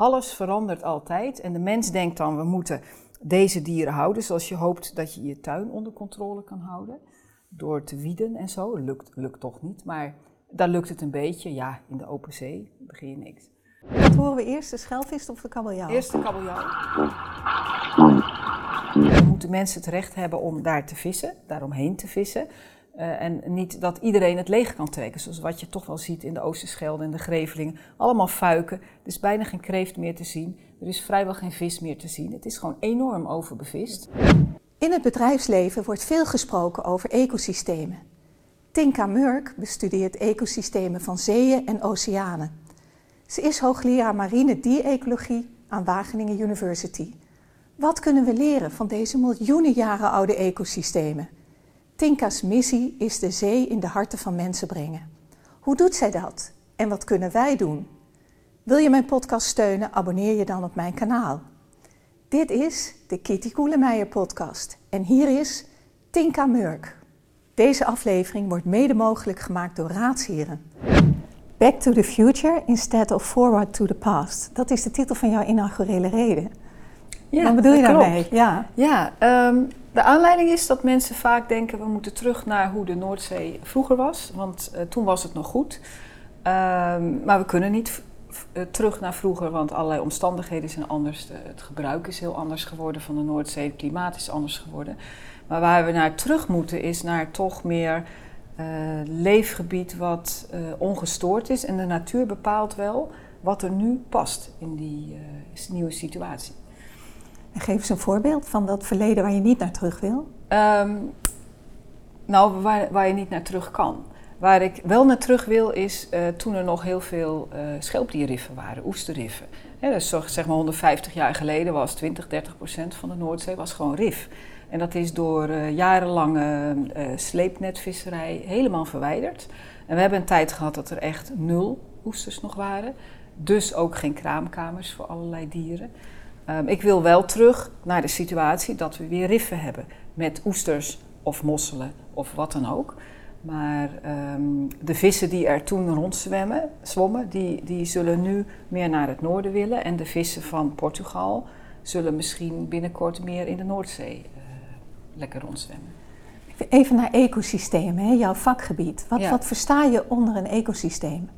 Alles verandert altijd en de mens denkt dan we moeten deze dieren houden zoals je hoopt dat je je tuin onder controle kan houden. Door te wieden en zo. Lukt, lukt toch niet, maar daar lukt het een beetje. Ja, in de open zee begin je niks. Wat horen we eerst, de schelvis of de kabeljauw? Eerst de kabeljauw. Dan moeten mensen het recht hebben om daar te vissen, daaromheen te vissen. Uh, en niet dat iedereen het leeg kan trekken, zoals wat je toch wel ziet in de Oosterschelde en de Grevelingen. Allemaal fuiken, er is bijna geen kreeft meer te zien, er is vrijwel geen vis meer te zien. Het is gewoon enorm overbevist. In het bedrijfsleven wordt veel gesproken over ecosystemen. Tinka Murk bestudeert ecosystemen van zeeën en oceanen. Ze is hoogleraar marine dierecologie aan Wageningen University. Wat kunnen we leren van deze miljoenen jaren oude ecosystemen? Tinka's missie is de zee in de harten van mensen brengen. Hoe doet zij dat? En wat kunnen wij doen? Wil je mijn podcast steunen? Abonneer je dan op mijn kanaal. Dit is de Kitty Koelemeijer podcast en hier is Tinka Murk. Deze aflevering wordt mede mogelijk gemaakt door raadsheren. Back to the future instead of forward to the past. Dat is de titel van jouw inaugurele reden. Ja, Wat bedoel je daarmee? Ja, ja um, de aanleiding is dat mensen vaak denken we moeten terug naar hoe de Noordzee vroeger was. Want uh, toen was het nog goed. Um, maar we kunnen niet uh, terug naar vroeger, want allerlei omstandigheden zijn anders. De, het gebruik is heel anders geworden van de Noordzee, het klimaat is anders geworden. Maar waar we naar terug moeten is naar toch meer uh, leefgebied wat ongestoord is. En de natuur bepaalt wel wat er nu past in die nieuwe situatie. Geef eens een voorbeeld van dat verleden waar je niet naar terug wil. Um, nou, waar, waar, je niet naar terug kan. Waar ik wel naar terug wil is uh, toen er nog heel veel uh, schelpdierriffen waren, oesterriffen. Dus zeg maar 150 jaar geleden was 20, 30 procent van de Noordzee was gewoon rif. En dat is door uh, jarenlange sleepnetvisserij helemaal verwijderd. En we hebben een tijd gehad dat er echt nul oesters nog waren. Dus ook geen kraamkamers voor allerlei dieren. Um, ik wil wel terug naar de situatie dat we weer riffen hebben met oesters of mosselen of wat dan ook. Maar um, de vissen die er toen rondzwemmen, zwommen, die, die zullen nu meer naar het noorden willen. En de vissen van Portugal zullen misschien binnenkort meer in de Noordzee uh, lekker rondzwemmen. Even naar ecosystemen, hè, jouw vakgebied. Wat, ja. wat versta je onder een ecosysteem?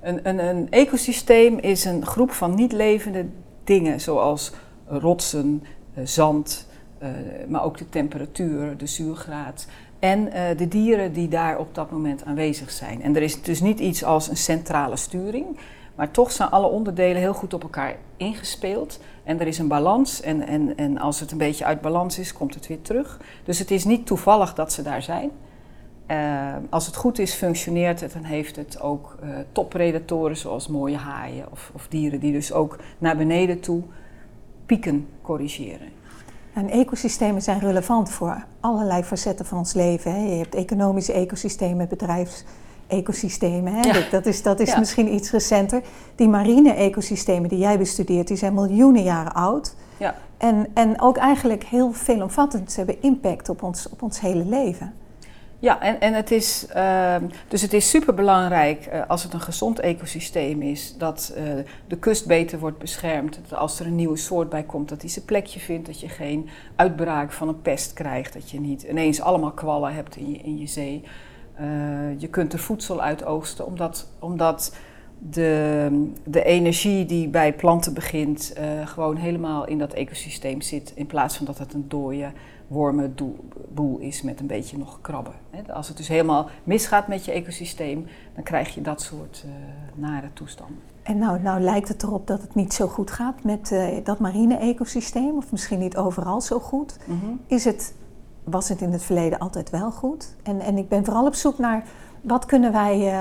Een, een, een ecosysteem is een groep van niet levende dingen zoals rotsen, eh, zand, eh, maar ook de temperatuur, de zuurgraad en eh, de dieren die daar op dat moment aanwezig zijn. En er is dus niet iets als een centrale sturing, maar toch zijn alle onderdelen heel goed op elkaar ingespeeld. En er is een balans en, en, en als het een beetje uit balans is, komt het weer terug. Dus het is niet toevallig dat ze daar zijn. Uh, als het goed is, functioneert het en heeft het ook uh, toppredatoren zoals mooie haaien of, of, dieren die dus ook naar beneden toe pieken corrigeren. En ecosystemen zijn relevant voor allerlei facetten van ons leven. Hè. Je hebt economische ecosystemen, bedrijfsecosystemen. Hè. Ja. Dat is, dat is ja. misschien iets recenter. Die marine ecosystemen die jij bestudeert, die zijn miljoenen jaren oud. Ja. En, en ook eigenlijk heel veelomvattend. Ze hebben impact op ons, op ons hele leven. Ja, en, en het is, uh, dus het is superbelangrijk uh, als het een gezond ecosysteem is, dat uh, de kust beter wordt beschermd. Dat als er een nieuwe soort bij komt, dat die zijn plekje vindt, dat je geen uitbraak van een pest krijgt, dat je niet ineens allemaal kwallen hebt in je, in je zee. Uh, je kunt er voedsel uit oogsten, omdat, omdat de, de energie die bij planten begint, gewoon helemaal in dat ecosysteem zit, in plaats van dat het een dode wormenboel is met een beetje nog krabben. Als het dus helemaal misgaat met je ecosysteem, dan krijg je dat soort uh, nare toestanden. En nou, nou lijkt het erop dat het niet zo goed gaat met uh, dat marine ecosysteem, of misschien niet overal zo goed. Mm -hmm. Is het, was het in het verleden altijd wel goed? En, en ik ben vooral op zoek naar wat kunnen wij,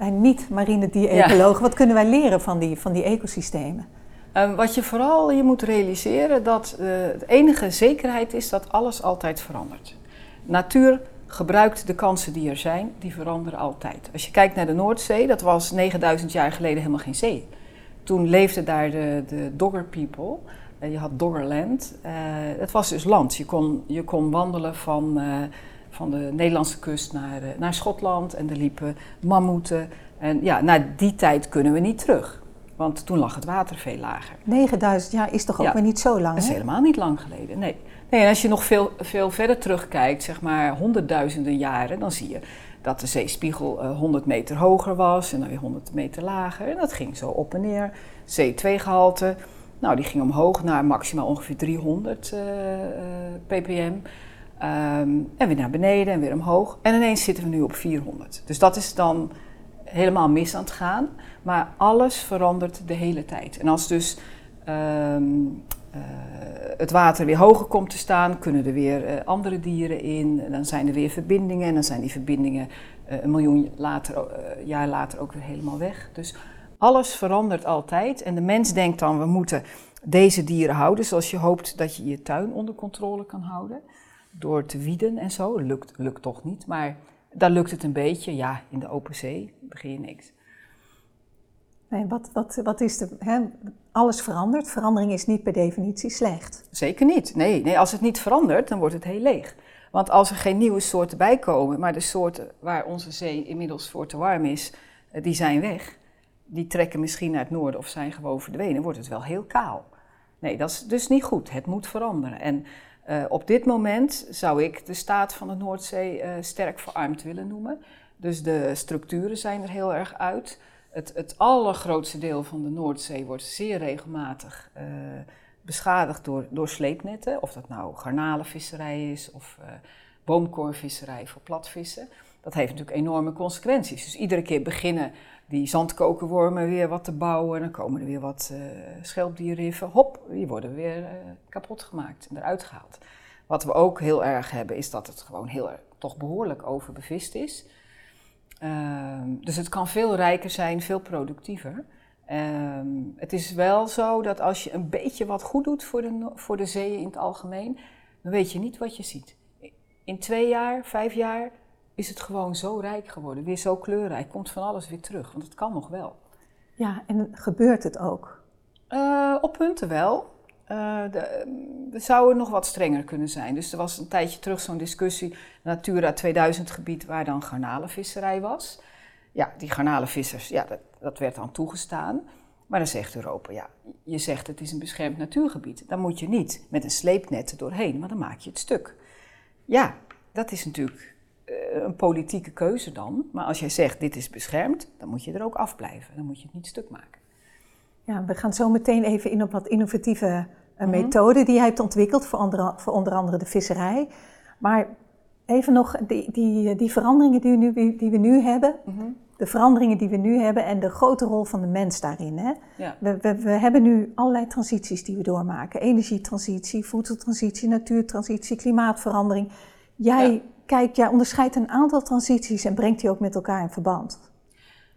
uh, niet marine dierecologen, ja. wat kunnen wij leren van die, van die ecosystemen? Um, wat je vooral je moet realiseren, dat uh, de enige zekerheid is dat alles altijd verandert. Natuur gebruikt de kansen die er zijn, die veranderen altijd. Als je kijkt naar de Noordzee, dat was 9000 jaar geleden helemaal geen zee. Toen leefden daar de, de Dogger people, uh, je had Doggerland. Uh, het was dus land. Je kon, je kon wandelen van, van de Nederlandse kust naar, naar Schotland en er liepen mammoeten. En ja, naar die tijd kunnen we niet terug. Want toen lag het water veel lager. 9000 jaar is toch ook Ja. weer niet zo lang, Dat is hè? helemaal niet lang geleden, nee. nee en als je nog veel, veel verder terugkijkt, zeg maar honderdduizenden jaren, dan zie je dat de zeespiegel eh, 100 meter hoger was en dan weer 100 meter lager. En dat ging zo op en neer. C2-gehalte, nou die ging omhoog naar maximaal ongeveer 300 eh, eh, ppm. Ehm, en weer naar beneden en weer omhoog. En ineens zitten we nu op 400. Dus dat is dan helemaal mis aan het gaan. Maar alles verandert de hele tijd. En als dus ehm, eh, het water weer hoger komt te staan, kunnen er weer eh, andere dieren in. Dan zijn er weer verbindingen. En dan zijn die verbindingen eh, een miljoen later, jaar later ook weer helemaal weg. Dus alles verandert altijd. En de mens denkt dan, we moeten deze dieren houden. Zoals je hoopt dat je je tuin onder controle kan houden. Door te wieden en zo. Lukt, lukt toch niet. Maar daar lukt het een beetje. Ja, in de open zee begin je niks. Nee, wat, wat, wat is de, hè? Alles verandert. Verandering is niet per definitie slecht. Zeker niet. Nee, nee, als het niet verandert, dan wordt het heel leeg. Want als er geen nieuwe soorten bijkomen, maar de soorten waar onze zee inmiddels voor te warm is, eh, die zijn weg. Die trekken misschien naar het noorden of zijn gewoon verdwenen, wordt het wel heel kaal. Nee, dat is dus niet goed. Het moet veranderen. En eh, op dit moment zou ik de staat van de Noordzee eh, sterk verarmd willen noemen. Dus de structuren zijn er heel erg uit. Het, het allergrootste deel van de Noordzee wordt zeer regelmatig eh, beschadigd door, door sleepnetten. Of dat nou garnalenvisserij is of boomkorvisserij voor platvissen. Dat heeft natuurlijk enorme consequenties. Dus iedere keer beginnen die zandkokerwormen weer wat te bouwen. Dan komen er weer wat eh schelpdierriffen. Hop, die worden weer eh, kapot gemaakt en eruit gehaald. Wat we ook heel erg hebben is dat het gewoon heel erg, toch behoorlijk overbevist is. Ehm, dus het kan veel rijker zijn, veel productiever. Ehm, het is wel zo dat als je een beetje wat goed doet voor de, voor de zeeën in het algemeen, dan weet je niet wat je ziet. In twee jaar, vijf jaar is het gewoon zo rijk geworden, weer zo kleurrijk, komt van alles weer terug, want het kan nog wel. Ja, en gebeurt het ook? Eh, op punten wel. Eh, de, we zouden nog wat strenger kunnen zijn. Dus er was een tijdje terug zo'n discussie, Natura 2000 gebied, waar dan garnalenvisserij was. Ja, die garnalenvissers, ja, dat, dat werd dan toegestaan. Maar dan zegt Europa, ja, je zegt het is een beschermd natuurgebied. Dan moet je niet met een sleepnet er doorheen, maar dan maak je het stuk. Ja, dat is natuurlijk een politieke keuze dan. Maar als jij zegt dit is beschermd, dan moet je er ook afblijven. Dan moet je het niet stuk maken. Ja, we gaan zo meteen even in op wat innovatieve eh, Mhm. methoden die hij heeft ontwikkeld voor onder, voor onder andere de visserij. Maar even nog die, die, die veranderingen die we, nu, die we nu hebben, de veranderingen die we nu hebben en de grote rol van de mens daarin. Hè? Ja. We, we, we hebben nu allerlei transities die we doormaken. Energietransitie, voedseltransitie, natuurtransitie, klimaatverandering. Jij Ja. Kijkt, jij onderscheidt een aantal transities en brengt die ook met elkaar in verband.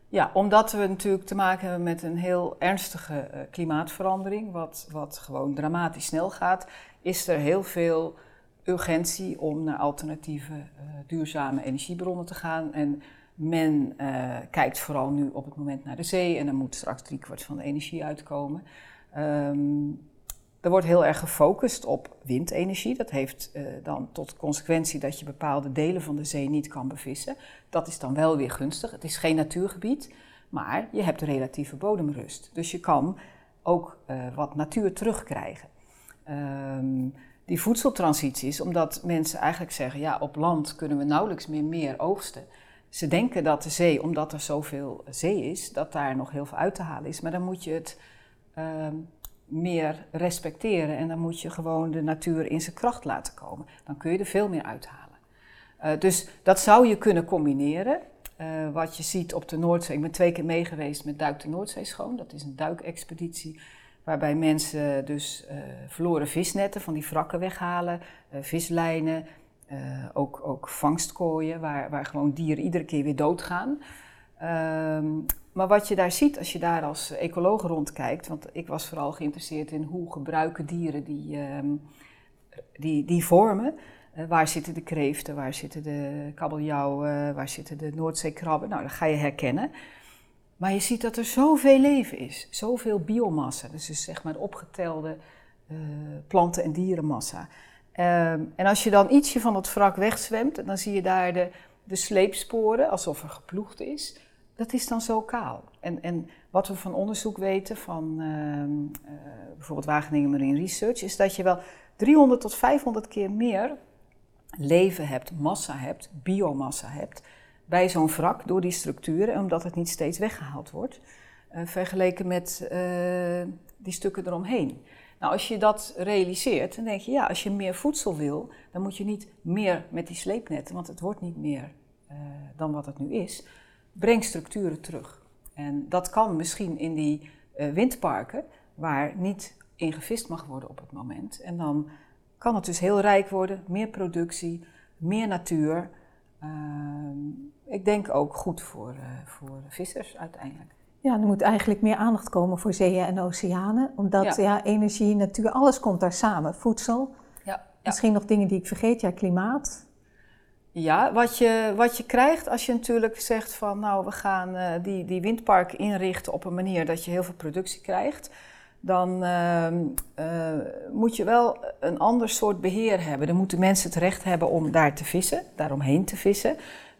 Ja, omdat we natuurlijk te maken hebben met een heel ernstige eh, klimaatverandering, wat, wat gewoon dramatisch snel gaat, is er heel veel urgentie om naar alternatieve eh, duurzame energiebronnen te gaan. En men eh, kijkt vooral nu op het moment naar de zee en er moet straks driekwart van de energie uitkomen. Ehm, er wordt heel erg gefocust op windenergie. Dat heeft eh, dan tot consequentie dat je bepaalde delen van de zee niet kan bevissen. Dat is dan wel weer gunstig. Het is geen natuurgebied, maar je hebt relatieve bodemrust. Dus je kan ook eh, wat natuur terugkrijgen. Ehm, die voedseltransitie is omdat mensen eigenlijk zeggen: ja, op land kunnen we nauwelijks meer meer oogsten. Ze denken dat de zee, omdat er zoveel zee is, dat daar nog heel veel uit te halen is. Maar dan moet je het ehm, meer respecteren en dan moet je gewoon de natuur in zijn kracht laten komen. Dan kun je er veel meer uithalen. Uh, dus dat zou je kunnen combineren. Uh, wat je ziet op de Noordzee. Ik ben twee keer meegeweest met Duik de Noordzee Schoon. Dat is een duikexpeditie waarbij mensen dus uh, verloren visnetten van die wrakken weghalen, vislijnen, ook, ook vangstkooien waar, waar gewoon dieren iedere keer weer doodgaan. Maar wat je daar ziet als je daar als ecoloog rondkijkt, want ik was vooral geïnteresseerd in hoe gebruiken dieren die, um, die, die vormen. Uh, waar zitten de kreeften, waar zitten de kabeljauwen, waar zitten de Noordzeekrabben? Nou, dat ga je herkennen. Maar je ziet dat er zoveel leven is, zoveel biomassa, dus, dus zeg maar de opgetelde uh, planten- en dierenmassa. Um, en als je dan ietsje van het wrak wegzwemt, dan zie je daar de, de sleepsporen, alsof er geploegd is dat is dan zo kaal. En, en Wat we van onderzoek weten van eh, bijvoorbeeld Wageningen Marine Research, is dat je wel 300 tot 500 keer meer leven hebt, massa hebt, biomassa hebt bij zo'n wrak door die structuren, omdat het niet steeds weggehaald wordt, uh, vergeleken met uh, die stukken eromheen. Nou, als je dat realiseert, dan denk je, ja, als je meer voedsel wil, dan moet je niet meer met die sleepnetten, want het wordt niet meer uh, dan wat het nu is. Breng structuren terug. En dat kan misschien in die windparken, waar niet in gevist mag worden op het moment. En dan kan het dus heel rijk worden, meer productie, meer natuur. Uh, ik denk ook goed voor, uh, voor vissers uiteindelijk. Ja, er moet eigenlijk meer aandacht komen voor zeeën en oceanen. Omdat ja. ja energie, natuur, alles komt daar samen. Voedsel, ja, ja. misschien nog dingen die ik vergeet, ja, klimaat. Ja, wat je, wat je krijgt als je natuurlijk zegt van nou we gaan uh, die, die windparken inrichten op een manier dat je heel veel productie krijgt dan uh, uh, moet je wel een ander soort beheer hebben. Dan moeten mensen het recht hebben om daar te vissen, daaromheen te vissen.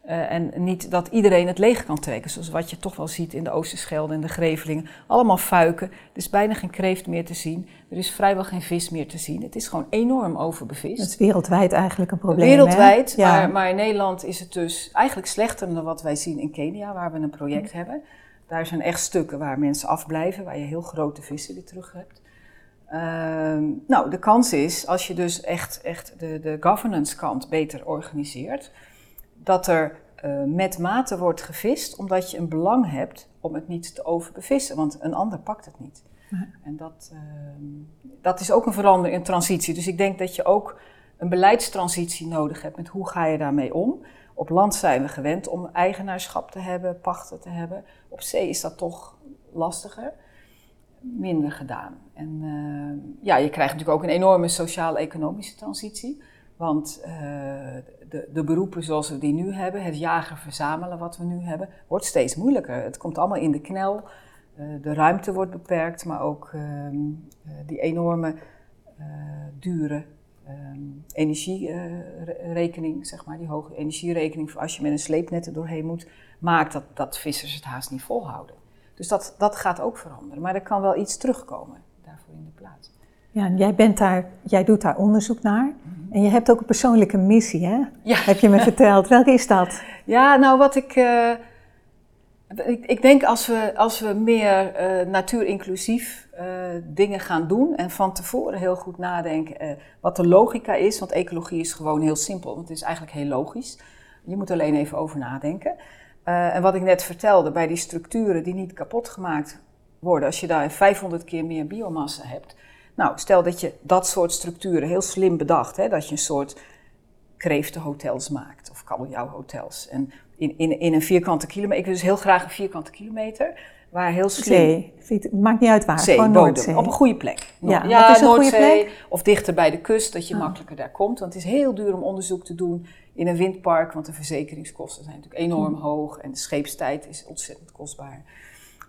Uh, en niet dat iedereen het leeg kan trekken, zoals wat je toch wel ziet in de Oosterschelde en de Grevelingen. Allemaal fuiken, er is bijna geen kreeft meer te zien, er is vrijwel geen vis meer te zien. Het is gewoon enorm overbevist. Het is wereldwijd eigenlijk een probleem. Wereldwijd, ja. maar, maar, in Nederland is het dus eigenlijk slechter dan wat wij zien in Kenia, waar we een project hebben. Daar zijn echt stukken waar mensen afblijven, waar je heel grote vissen weer terug hebt. Uh, nou, de kans is, als je dus echt, echt de, de governance kant beter organiseert, dat er uh, met mate wordt gevist, omdat je een belang hebt om het niet te overbevissen, want een ander pakt het niet. En dat, uh, dat is ook een verandering, een transitie. Dus ik denk dat je ook een beleidstransitie nodig hebt met hoe ga je daarmee om. Op land zijn we gewend om eigenaarschap te hebben, pachten te hebben. Op zee is dat toch lastiger, minder gedaan. En uh, ja, je krijgt natuurlijk ook een enorme sociaal-economische transitie. Want uh, de, de, beroepen zoals we die nu hebben, het jagen-verzamelen wat we nu hebben, wordt steeds moeilijker. Het komt allemaal in de knel. Uh, de ruimte wordt beperkt, maar ook ehm, die enorme dure um, energierekening, zeg maar, die hoge energierekening, als je met een sleepnet er doorheen moet, maakt dat, dat vissers het haast niet volhouden. Dus dat, dat gaat ook veranderen. Maar er kan wel iets terugkomen daarvoor in de plaats. Ja, jij, bent daar, jij doet daar onderzoek naar. -hmm. En je hebt ook een persoonlijke missie, hè? Ja. Heb je me verteld. Welke is dat? Ja, nou wat ik... Uh, ik, ik, denk als we, als we meer uh, natuurinclusief uh, dingen gaan doen en van tevoren heel goed nadenken wat de logica is, want ecologie is gewoon heel simpel, want het is eigenlijk heel logisch. Je moet alleen even over nadenken. en wat ik net vertelde, bij die structuren die niet kapot gemaakt worden, als je daar 500 keer meer biomassa hebt. Nou, stel dat je dat soort structuren heel slim bedacht, hè, dat je een soort kreeftenhotels maakt of kabeljauwhotels. En in, in, in een vierkante kilometer. Ik wil dus heel graag een vierkante kilometer. Waar heel slim... Zee. Maakt niet uit waar. Zee, gewoon bodem. Op een goede plek. Ja, ja is een goede plek? Of dichter bij de kust, dat je oh. makkelijker daar komt. Want het is heel duur om onderzoek te doen in een windpark. Want de verzekeringskosten zijn natuurlijk enorm hm. hoog. En de scheepstijd is ontzettend kostbaar.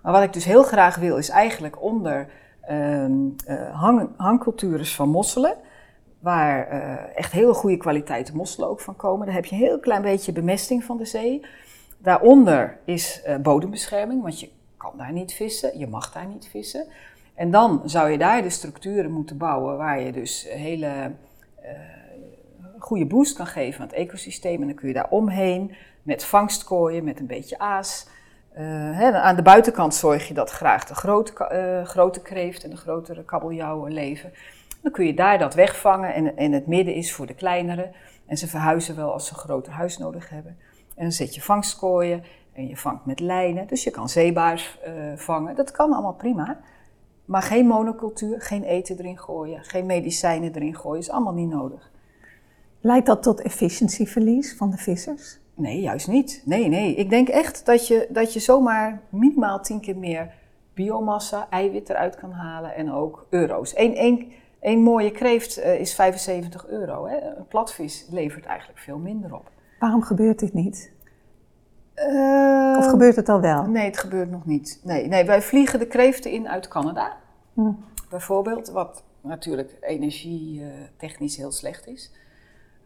Maar wat ik dus heel graag wil, is eigenlijk onder um, uh, hang, hangcultures van mosselen waar uh, echt heel goede kwaliteiten mosselen ook van komen. Daar heb je een heel klein beetje bemesting van de zee. Daaronder is uh, bodembescherming, want je kan daar niet vissen, je mag daar niet vissen. En dan zou je daar de structuren moeten bouwen waar je dus hele goede boost kan geven aan het ecosysteem. En dan kun je daar omheen met vangstkooien, met een beetje aas. Hè, aan de buitenkant zorg je dat graag de grote, grote kreeft en de grotere kabeljauwen leven. Dan kun je daar dat wegvangen en, en het midden is voor de kleinere. En ze verhuizen wel als ze een groter huis nodig hebben. En dan zet je vangstkooien en je vangt met lijnen. Dus je kan zeebaars uh, vangen. Dat kan allemaal prima. Maar geen monocultuur, geen eten erin gooien, geen medicijnen erin gooien. is allemaal niet nodig. Leidt dat tot efficiëntieverlies van de vissers? Nee, juist niet. Nee, nee. Ik denk echt dat je, dat je zomaar minimaal tien keer meer biomassa, eiwit eruit kan halen en ook euro's. Eén, één, mooie kreeft uh, is 75 euro. Hè? Een platvis levert eigenlijk veel minder op. Waarom gebeurt dit niet? Uh, of gebeurt het al wel? Nee, het gebeurt nog niet. Nee, nee wij vliegen de kreeften in uit Canada. Hm. Bijvoorbeeld, wat natuurlijk energietechnisch heel slecht is.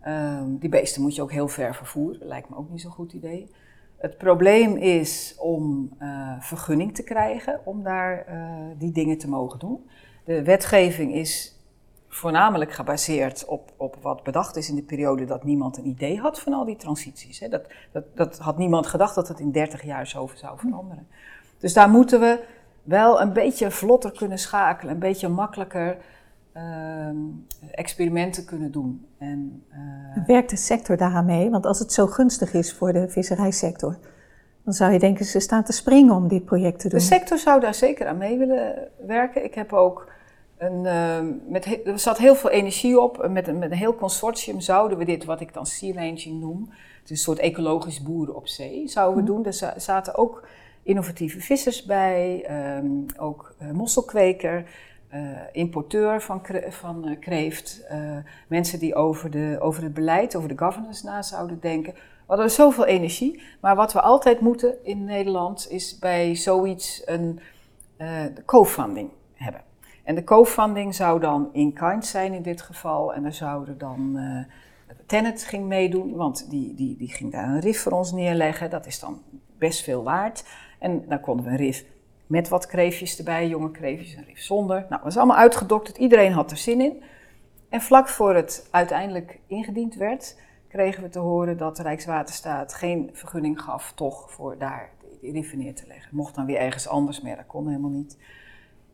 Uh, die beesten moet je ook heel ver vervoeren. Lijkt me ook niet zo'n goed idee. Het probleem is om uh, vergunning te krijgen om daar uh, die dingen te mogen doen. De wetgeving is voornamelijk gebaseerd op, op wat bedacht is in de periode dat niemand een idee had van al die transities. Hè. Dat, dat, dat had niemand gedacht dat het in 30 jaar zo zou veranderen. Dus daar moeten we wel een beetje vlotter kunnen schakelen, een beetje makkelijker experimenten kunnen doen. En, uh, Werkt de sector daaraan mee? Want als het zo gunstig is voor de visserijsector, dan zou je denken ze staan te springen om dit project te doen. De sector zou daar zeker aan mee willen werken. Ik heb ook een, uh, met, er zat heel veel energie op. Met een, met een heel consortium zouden we dit, wat ik dan sea ranging noem, het is een soort ecologisch boeren op zee, zouden we mhm. doen. Er zaten ook innovatieve vissers bij, um, ook uh, mosselkweker, uh, importeur van, kre van uh, kreeft, mensen die over, de, over het beleid, over de governance na zouden denken. We hadden zoveel energie, maar wat we altijd moeten in Nederland is bij zoiets een co-funding hebben. En de co-funding zou dan in kind zijn in dit geval. En er zouden dan. Tenet ging meedoen, want die, die, die ging daar een RIF voor ons neerleggen. Dat is dan best veel waard. En dan konden we een RIF met wat kreefjes erbij, jonge kreefjes, een RIF zonder. Nou, dat was allemaal uitgedokterd. Iedereen had er zin in. En vlak voor het uiteindelijk ingediend werd, kregen we te horen dat de Rijkswaterstaat geen vergunning gaf, toch, voor daar die RIF neer te leggen. Mocht dan weer ergens anders, maar dat kon helemaal niet.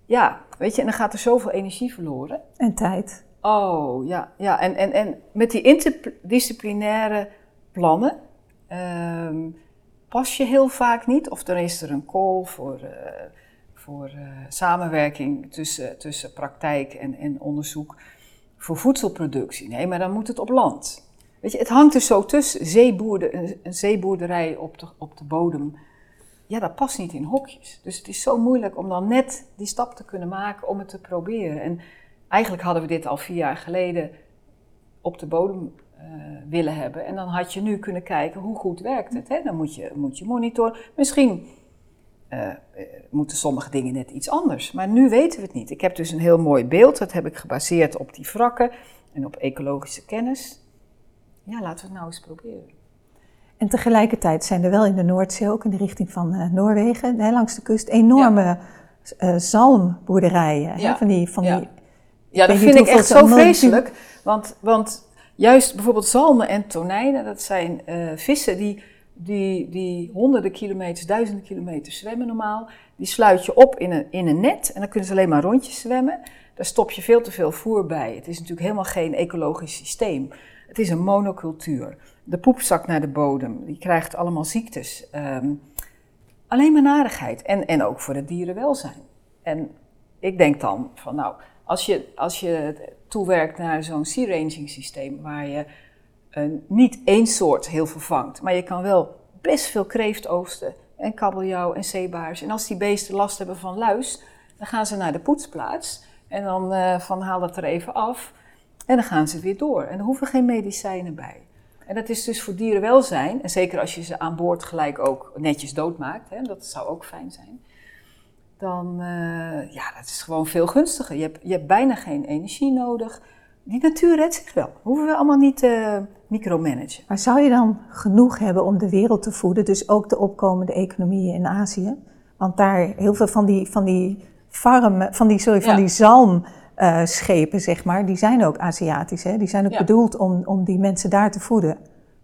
Ja, weet je, en dan gaat er zoveel energie verloren. En tijd. Oh, ja. ja. En, en, en met die interdisciplinaire plannen um, pas je heel vaak niet. Of dan is er een call voor, uh, voor uh, samenwerking tussen, tussen praktijk en, en onderzoek voor voedselproductie. Nee, maar dan moet het op land. Weet je, het hangt er zo tussen. Zeeboerde, een, zeeboerderij op de, op de bodem ja, dat past niet in hokjes. Dus het is zo moeilijk om dan net die stap te kunnen maken om het te proberen. En eigenlijk hadden we dit al vier jaar geleden op de bodem willen hebben. En dan had je nu kunnen kijken hoe goed werkt het. Hè? Dan moet je, moet je monitoren. Misschien uh, moeten sommige dingen net iets anders. Maar nu weten we het niet. Ik heb dus een heel mooi beeld. Dat heb ik gebaseerd op die wrakken en op ecologische kennis. Ja, laten we het nou eens proberen. En tegelijkertijd zijn er wel in de Noordzee, ook in de richting van uh, Noorwegen, hè, langs de kust, enorme ja. uh, zalmboerderijen. Ja. Hè, van die, van ja. die, ja, dat vind ik echt zo vreselijk. Want, want juist bijvoorbeeld zalmen en tonijnen, dat zijn uh, vissen die, die, die honderden kilometers, duizenden kilometers zwemmen normaal. Die sluit je op in een, in een net en dan kunnen ze alleen maar rondjes zwemmen. Daar stop je veel te veel voer bij. Het is natuurlijk helemaal geen ecologisch systeem. Het is een monocultuur de poep zakt naar de bodem. Die krijgt allemaal ziektes. Um, alleen maar narigheid. En, en ook voor het dierenwelzijn. En ik denk dan van nou, als je, als je toewerkt naar zo'n sea ranging systeem waar je uh, niet één soort heel vervangt, maar je kan wel best veel kreeft oogsten en kabeljauw en zeebaars. En als die beesten last hebben van luis, dan gaan ze naar de poetsplaats en dan uh, van haal dat er even af en dan gaan ze weer door. En er hoeven geen medicijnen bij. En dat is dus voor dierenwelzijn, en zeker als je ze aan boord gelijk ook netjes doodmaakt, hè, dat zou ook fijn zijn, dan uh, ja, dat is gewoon veel gunstiger. Je hebt, je hebt bijna geen energie nodig. Die natuur redt zich wel. Hoeven we allemaal niet uh, micromanagen. Maar zou je dan genoeg hebben om de wereld te voeden, dus ook de opkomende economieën in Azië? Want daar heel veel van die, van die farmen, van die, sorry, van ja. die zalm uh, schepen, zeg maar, die zijn ook Aziatisch. Hè? Die zijn ook ja. bedoeld om, om die mensen daar te voeden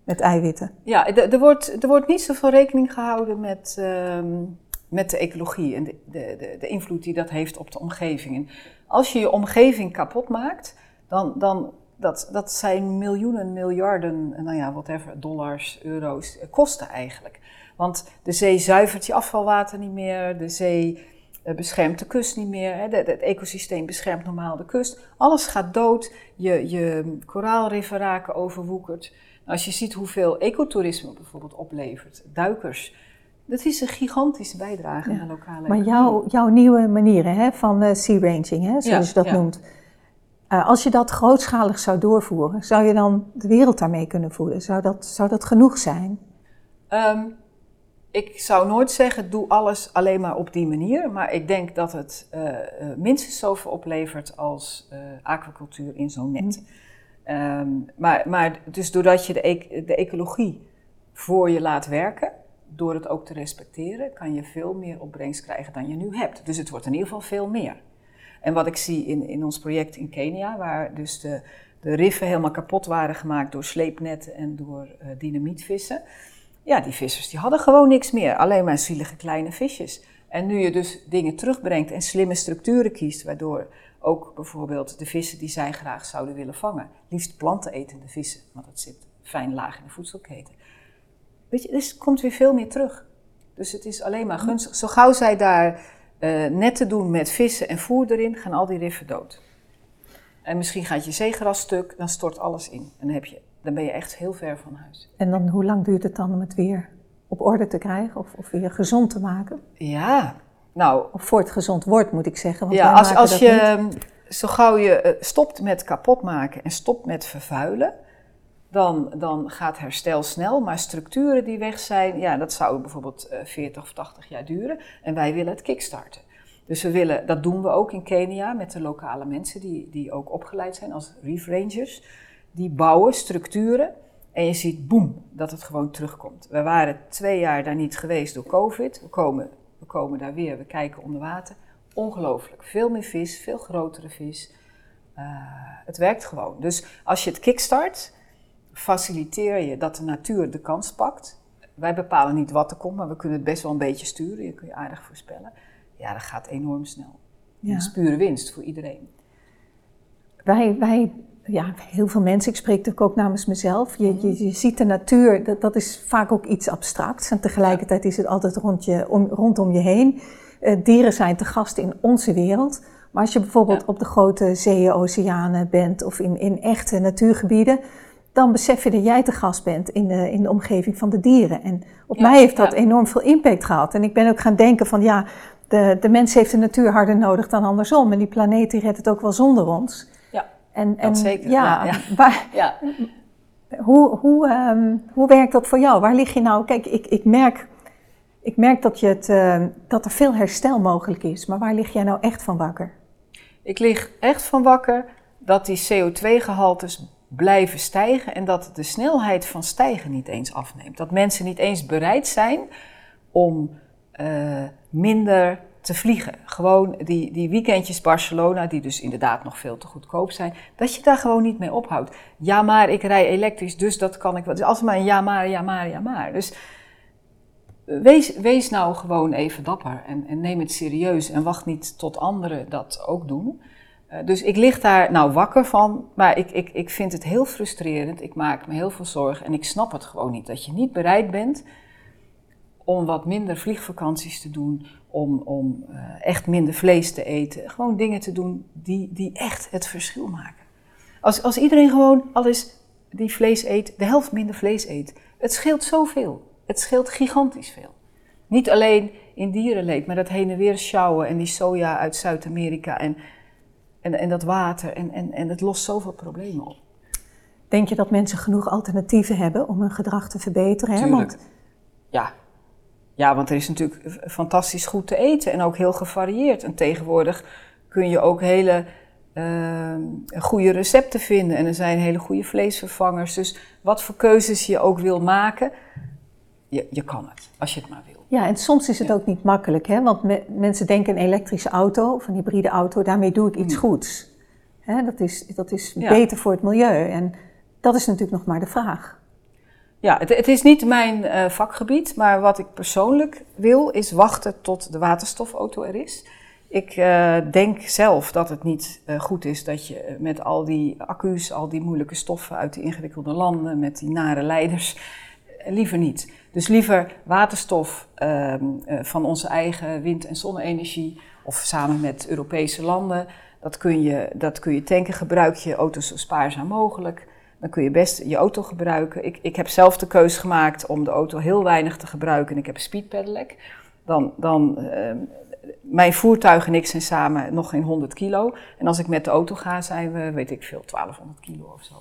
met eiwitten. Ja, er wordt, er wordt niet zoveel rekening gehouden met, um, met de ecologie en de, de, de, invloed die dat heeft op de omgeving. En als je je omgeving kapot maakt, dan, dan dat, dat zijn miljoenen, miljarden, nou ja, whatever, dollars, euro's, eh, kosten eigenlijk. Want de zee zuivert je afvalwater niet meer, de zee uh, beschermt de kust niet meer. Het ecosysteem beschermt normaal de kust. Alles gaat dood. Je, je koraalriffen raken overwoekerd. Als je ziet hoeveel ecotourisme bijvoorbeeld oplevert, duikers. Dat is een gigantische bijdrage aan de lokale Maar jouw, jouw nieuwe manieren hè, van uh, sea ranging, hè, zoals je dat noemt. Uh, als je dat grootschalig zou doorvoeren, zou je dan de wereld daarmee kunnen voeden? Zou dat, zou dat genoeg zijn? Um, ik zou nooit zeggen, doe alles alleen maar op die manier. Maar ik denk dat het uh, minstens zoveel oplevert als uh, aquacultuur in zo'n net. Mm. Um, maar, maar dus doordat je de, e de, ecologie voor je laat werken, door het ook te respecteren, kan je veel meer opbrengst krijgen dan je nu hebt. Dus het wordt in ieder geval veel meer. En wat ik zie in, in ons project in Kenia, waar dus de, de riffen helemaal kapot waren gemaakt door sleepnetten en door uh, dynamietvissen. Ja, die vissers die hadden gewoon niks meer, alleen maar zielige kleine visjes. En nu je dus dingen terugbrengt en slimme structuren kiest, waardoor ook bijvoorbeeld de vissen die zij graag zouden willen vangen, liefst plantenetende vissen, want dat zit fijn laag in de voedselketen. Weet je, dus komt weer veel meer terug. Dus het is alleen maar gunstig. Zo gauw zij daar uh, netten doen met vissen en voer erin, gaan al die riffen dood. En misschien gaat je zeegras stuk, dan stort alles in. En dan, heb je, dan ben je echt heel ver van huis. En dan, hoe lang duurt het dan om het weer op orde te krijgen of, of weer gezond te maken? Ja, nou... Of voor het gezond wordt, moet ik zeggen. Want ja, als, als je zo gauw je eh, stopt met kapot maken en stopt met vervuilen, dan, dan gaat herstel snel. Maar structuren die weg zijn, ja, dat zou bijvoorbeeld 40 eh, of 80 jaar duren. En wij willen het kickstarten. Dus we willen, dat doen we ook in Kenia met de lokale mensen die, die ook opgeleid zijn als reef rangers. Die bouwen structuren en je ziet, boem, dat het gewoon terugkomt. We waren twee jaar daar niet geweest door COVID. We komen, we komen daar weer, we kijken onder water. Ongelooflijk. Veel meer vis, veel grotere vis. Uh, het werkt gewoon. Dus als je het kickstart, faciliteer je dat de natuur de kans pakt. Wij bepalen niet wat er komt, maar we kunnen het best wel een beetje sturen. Je kun je aardig voorspellen. Ja, dat gaat enorm snel. Ja. Dat is pure winst voor iedereen. Wij, wij, ja, heel veel mensen, ik spreek natuurlijk ook namens mezelf. Je, je, je ziet de natuur, dat, dat is vaak ook iets abstracts. En tegelijkertijd is het altijd rond je, om, rondom je heen. Uh, dieren zijn te gast in onze wereld. Maar als je bijvoorbeeld op de grote zeeën, oceanen bent of in, in echte natuurgebieden, dan besef je dat jij te gast bent in de, in de omgeving van de dieren. En op mij heeft dat enorm veel impact gehad. En ik ben ook gaan denken van ja, de, de mens heeft de natuur harder nodig dan andersom. En die planeet die redt het ook wel zonder ons. Ja, en, en, zeker. Ja, ja. hoe, hoe, um, hoe werkt dat voor jou? Waar lig je nou? Kijk, ik, ik merk, ik merk dat, je het, uh, dat er veel herstel mogelijk is. Maar waar lig jij nou echt van wakker? Ik lig echt van wakker dat die CO2-gehaltes blijven stijgen en dat de snelheid van stijgen niet eens afneemt. Dat mensen niet eens bereid zijn om uh, minder te vliegen. Gewoon die, die weekendjes Barcelona, die dus inderdaad nog veel te goedkoop zijn, dat je daar gewoon niet mee ophoudt. Ja, maar ik rij elektrisch, dus dat kan ik wel. Dus als maar een ja, maar, ja, maar, ja, maar. Dus wees, wees nou gewoon even dapper en, en neem het serieus en wacht niet tot anderen dat ook doen. Uh, dus ik lig daar nou wakker van, maar ik, ik, ik vind het heel frustrerend. Ik maak me heel veel zorgen en ik snap het gewoon niet. Dat je niet bereid bent om wat minder vliegvakanties te doen, om, om uh, echt minder vlees te eten. Gewoon dingen te doen die, die echt het verschil maken. Als, als iedereen gewoon alles die vlees eet, de helft minder vlees eet, het scheelt zoveel. Het scheelt gigantisch veel. Niet alleen in dierenleed, maar dat heen en weer sjouwen en die soja uit Zuid-Amerika en, en, en dat water. En, en, en het lost zoveel problemen op. Denk je dat mensen genoeg alternatieven hebben om hun gedrag te verbeteren? Hè? Want... Ja, ja, want er is natuurlijk fantastisch goed te eten en ook heel gevarieerd. En tegenwoordig kun je ook hele uh, goede recepten vinden. En er zijn hele goede vleesvervangers. Dus wat voor keuzes je ook wil maken, je, je kan het, als je het maar wil. Ja, en soms is het ook niet makkelijk, hè? want mensen denken een elektrische auto of een hybride auto, daarmee doe ik iets mm. goeds. Hè, dat is, dat is beter voor het milieu. En dat is natuurlijk nog maar de vraag. Ja, het, het is niet mijn uh, vakgebied, maar wat ik persoonlijk wil is wachten tot de waterstofauto er is. Ik uh, denk zelf dat het niet uh, goed is dat je met al die accu's, al die moeilijke stoffen uit die ingewikkelde landen, met die nare leiders, liever niet. Dus liever waterstof ehm, van onze eigen wind- en zonne-energie of samen met Europese landen. Dat kun, je, dat kun je tanken, gebruik je auto's zo spaarzaam mogelijk dan kun je best je auto gebruiken. Ik, ik heb zelf de keus gemaakt om de auto heel weinig te gebruiken en ik heb speed pedelec. Dan, dan uh, mijn voertuig en ik zijn samen nog geen 100 kilo. En als ik met de auto ga, zijn we, weet ik veel, 1200 kilo of zo.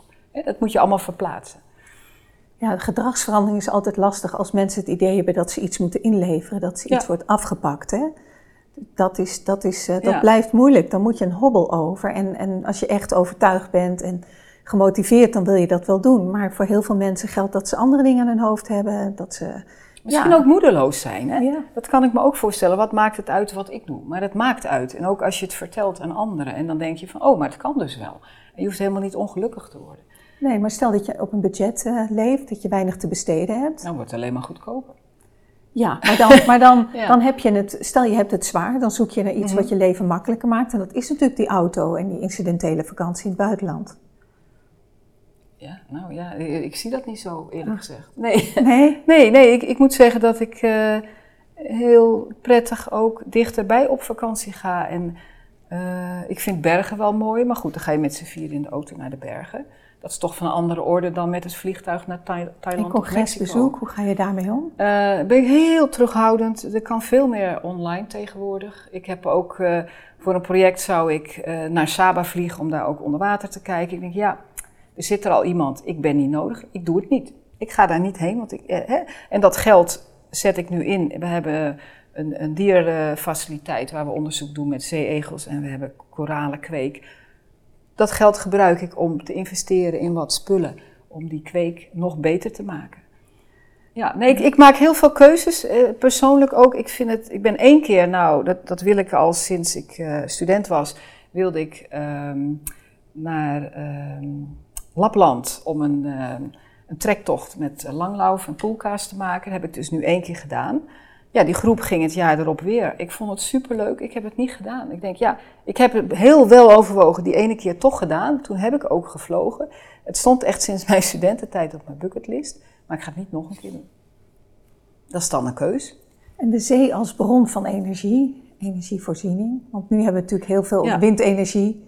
dat moet je allemaal verplaatsen. Ja, gedragsverandering is altijd lastig als mensen het idee hebben dat ze iets moeten inleveren, dat ze iets wordt afgepakt. Hè? Dat, is, dat, is, uh, dat blijft moeilijk, dan moet je een hobbel over. En, en als je echt overtuigd bent en gemotiveerd, dan wil je dat wel doen. Maar voor heel veel mensen geldt dat ze andere dingen aan hun hoofd hebben. Dat ze Misschien Ja. ook moedeloos zijn. Hè? Ja. Dat kan ik me ook voorstellen. Wat maakt het uit wat ik doe? Maar het maakt uit. En ook als je het vertelt aan anderen. En dan denk je van, oh, maar het kan dus wel. En je hoeft helemaal niet ongelukkig te worden. Nee, maar stel dat je op een budget eh, leeft, dat je weinig te besteden hebt. Dan wordt het alleen maar goedkoper. Ja, maar dan, maar dan, Ja. dan heb je het, stel je hebt het zwaar, dan zoek je naar iets Mhm. wat je leven makkelijker maakt. En dat is natuurlijk die auto en die incidentele vakantie in het buitenland. Ja, nou ja, ik, ik zie dat niet zo eerlijk gezegd. Nee, Nee? nee, nee ik, ik moet zeggen dat ik eh, heel prettig ook dichterbij op vakantie ga. En eh, ik vind bergen wel mooi, maar goed, dan ga je met z'n vier in de auto naar de bergen. Dat is toch van een andere orde dan met het vliegtuig naar Een Thailand Mexico. congresbezoek, hoe ga je daarmee om? Eh, ben ik heel terughoudend. Er kan veel meer online tegenwoordig. Ik heb ook eh, voor een project zou ik eh, naar Saba vliegen om daar ook onder water te kijken. Ik denk, ja, er zit er al iemand. Ik ben niet nodig. Ik doe het niet. Ik ga daar niet heen. Want ik, eh, hè? En dat geld zet ik nu in. We hebben een, een dierenfaciliteit waar we onderzoek doen met zeeegels en we hebben koralenkweek. Dat geld gebruik ik om te investeren in wat spullen om die kweek nog beter te maken. Ja, nee, ik, maak heel veel keuzes, eh, persoonlijk ook. Ik, vind het, ik ben één keer, nou, dat, dat wil ik al sinds ik eh, student was, wilde ik ehm, naar ehm, Lapland om een, ehm, een trektocht met eh, langlauf en poolkaas te maken. Dat heb ik dus nu één keer gedaan. Ja, die groep ging het jaar erop weer. Ik vond het superleuk, ik heb het niet gedaan. Ik denk, ja, ik heb het heel wel overwogen, die ene keer toch gedaan. Toen heb ik ook gevlogen. Het stond echt sinds mijn studententijd op mijn bucketlist. Maar ik ga het niet nog een keer doen. Dat is dan een keus. En de zee als bron van energie, energievoorziening. Want nu hebben we natuurlijk heel veel Ja. windenergie.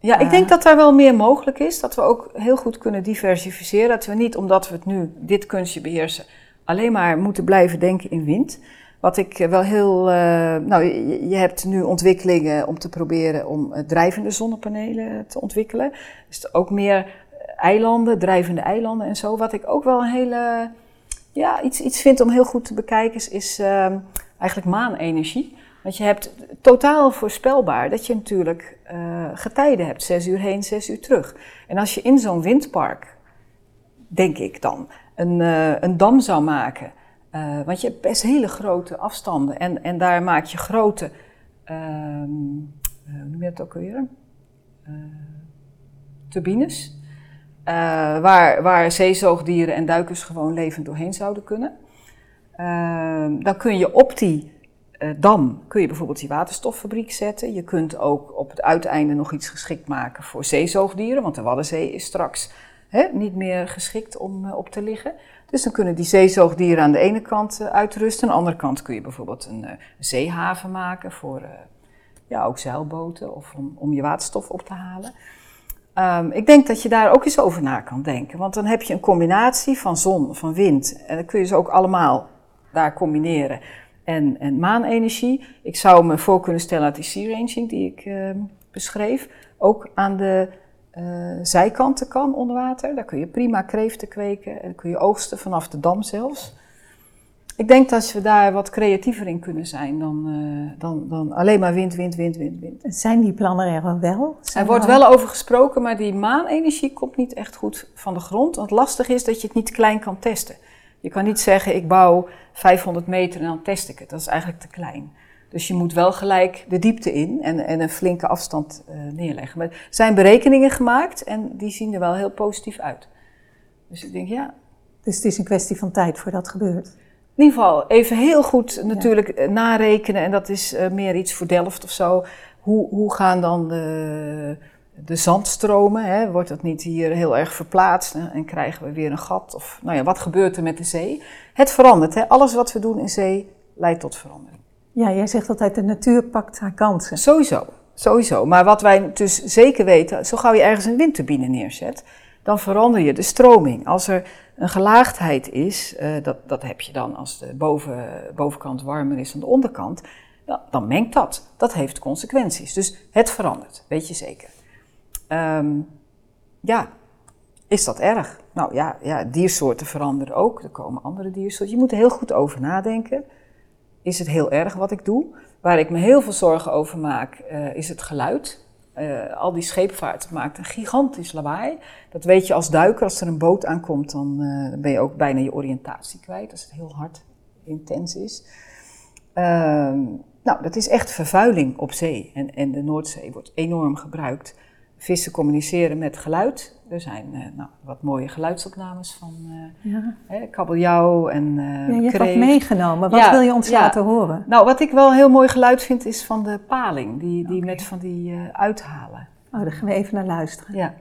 Ja, ik Ah. denk dat daar wel meer mogelijk is. Dat we ook heel goed kunnen diversificeren. Dat we niet, omdat we het nu, dit kunstje beheersen, alleen maar moeten blijven denken in wind. Wat ik eh, wel heel. eh, nou, je, hebt nu ontwikkelingen om te proberen om eh, drijvende zonnepanelen te ontwikkelen. Dus ook meer eilanden, drijvende eilanden en zo. Wat ik ook wel een hele. Ja, iets, iets vind om heel goed te bekijken is, ehm, eigenlijk maanenergie. Want je hebt totaal voorspelbaar dat je natuurlijk eh, getijden hebt. Zes uur heen, zes uur terug. En als je in zo'n windpark, denk ik dan, een, eh, een dam zou maken. Eh, want je hebt best hele grote afstanden. En, en daar maak je grote, ehm, eh, hoe noem je dat ook alweer? Eh, turbines. waar, waar zeezoogdieren en duikers gewoon levend doorheen zouden kunnen. Ehm, dan kun je op die dam kun je bijvoorbeeld je waterstoffabriek zetten. Je kunt ook op het uiteinde nog iets geschikt maken voor zeezoogdieren, want de Waddenzee is straks hè, niet meer geschikt om op te liggen. Dus dan kunnen die zeezoogdieren aan de ene kant eh, uitrusten. Aan de andere kant kun je bijvoorbeeld een eh, zeehaven maken voor eh, ja, ook zeilboten of om, om je waterstof op te halen. Ehm, ik denk dat je daar ook eens over na kan denken. Want dan heb je een combinatie van zon, van wind. En dan kun je ze ook allemaal daar combineren. En, en maanenergie. Ik zou me voor kunnen stellen dat die sea ranging die ik ehm, beschreef, ook aan de eh, zijkanten kan onder water. Daar kun je prima kreeften kweken en kun je oogsten vanaf de dam zelfs. Ik denk dat we daar wat creatiever in kunnen zijn dan, eh, dan, dan alleen maar wind, wind, wind, wind, wind. Zijn die plannen er wel? Er wordt wel over gesproken, maar die maanenergie komt niet echt goed van de grond. Want lastig is dat je het niet klein kan testen. Je kan niet zeggen, ik bouw 500 meter en dan test ik het. Dat is eigenlijk te klein. Dus je moet wel gelijk de diepte in en, en een flinke afstand eh, neerleggen. Maar er zijn berekeningen gemaakt en die zien er wel heel positief uit. Dus ik denk, ja, Dus het is een kwestie van tijd voordat dat gebeurt. in ieder geval even heel goed natuurlijk eh, narekenen. En dat is eh, meer iets voor Delft of zo. Hoe, hoe gaan dan de, de zandstromen? Hè? Wordt dat niet hier heel erg verplaatst en, en krijgen we weer een gat? Of nou ja, wat gebeurt er met de zee? Het verandert. Hè? Alles wat we doen in zee leidt tot verandering. Ja, jij zegt altijd de natuur pakt haar kansen. Sowieso, sowieso. Maar wat wij dus zeker weten, zo gauw je ergens een windturbine neerzet, dan verander je de stroming. Als er een gelaagdheid is, eh, dat, dat heb je dan als de boven, bovenkant warmer is dan de onderkant, dan mengt dat. Dat heeft consequenties. Dus het verandert, weet je zeker. Ehm, ja, is dat erg? Nou ja, ja, diersoorten veranderen ook. Er komen andere diersoorten. Je moet er heel goed over nadenken. Is het heel erg wat ik doe? Waar ik me heel veel zorgen over maak, eh, is het geluid. Eh, al die scheepvaart maakt een gigantisch lawaai. Dat weet je als duiker. Als er een boot aankomt, dan, eh, ben je ook bijna je oriëntatie kwijt. Als het heel hard intens is. Ehm, nou, dat is echt vervuiling op zee. En, en de Noordzee wordt enorm gebruikt. Vissen communiceren met geluid. Er zijn uh, nou, wat mooie geluidsopnames van uh, ja. hè, kabeljauw en uh, ja, Je hebt wat meegenomen. Wat wil je ons laten horen? Nou, wat ik wel heel mooi geluid vind is van de paling. Die, die okay. met van die uithalen. Oh, daar gaan we even naar luisteren. Ja.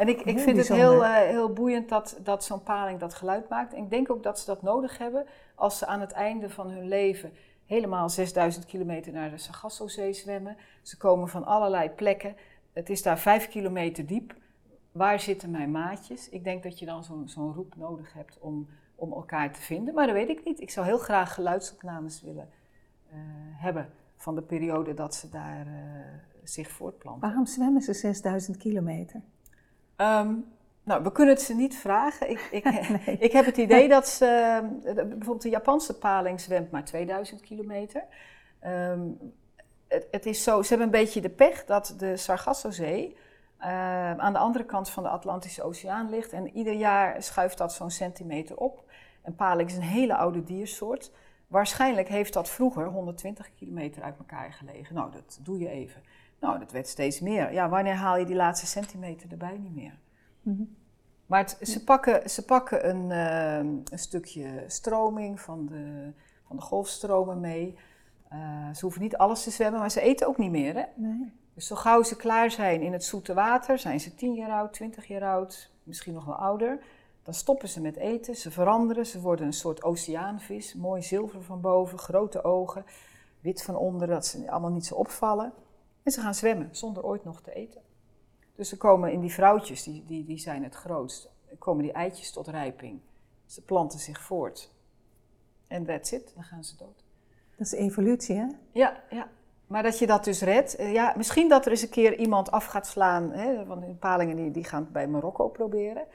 En ik, ik vind het heel, uh, heel boeiend dat, dat zo'n paling dat geluid maakt. En ik denk ook dat ze dat nodig hebben als ze aan het einde van hun leven helemaal 6000 kilometer naar de Sargassozee zwemmen. Ze komen van allerlei plekken. Het is daar vijf kilometer diep. Waar zitten mijn maatjes? Ik denk dat je dan zo'n zo'n roep nodig hebt om, om elkaar te vinden. Maar dat weet ik niet. Ik zou heel graag geluidsopnames willen uh, hebben van de periode dat ze daar uh, zich voortplanten. Waarom zwemmen ze 6000 kilometer? Um, nou, we kunnen het ze niet vragen. Ik, ik, nee. ik heb het idee dat ze, bijvoorbeeld de Japanse paling zwemt maar 2000 kilometer. Um, het, het, is zo, ze hebben een beetje de pech dat de Sargassozee uh, aan de andere kant van de Atlantische Oceaan ligt. En ieder jaar schuift dat zo'n centimeter op. En paling is een hele oude diersoort. Waarschijnlijk heeft dat vroeger 120 kilometer uit elkaar gelegen. Nou, dat doe je even. Nou, dat werd steeds meer. Ja, wanneer haal je die laatste centimeter erbij niet meer? Mm -hmm. Maar het, ze, pakken, ze pakken een, uh, een, stukje stroming van de, van de golfstromen mee. Uh, ze hoeven niet alles te zwemmen, maar ze eten ook niet meer. Hè? Nee. Dus zo gauw ze klaar zijn in het zoete water, zijn ze 10 jaar oud, 20 jaar oud, misschien nog wel ouder. Dan stoppen ze met eten, ze veranderen, ze worden een soort oceaanvis. Mooi zilver van boven, grote ogen, wit van onder, dat ze allemaal niet zo opvallen. En ze gaan zwemmen zonder ooit nog te eten. Dus ze komen in die vrouwtjes, die, die, die zijn het grootst, komen die eitjes tot rijping. Ze planten zich voort. En that's it, dan gaan ze dood. Dat is evolutie, hè? Ja, ja. Maar dat je dat dus redt. Ja, misschien dat er eens een keer iemand af gaat slaan. Hè, want de palingen die, die gaan het bij Marokko proberen.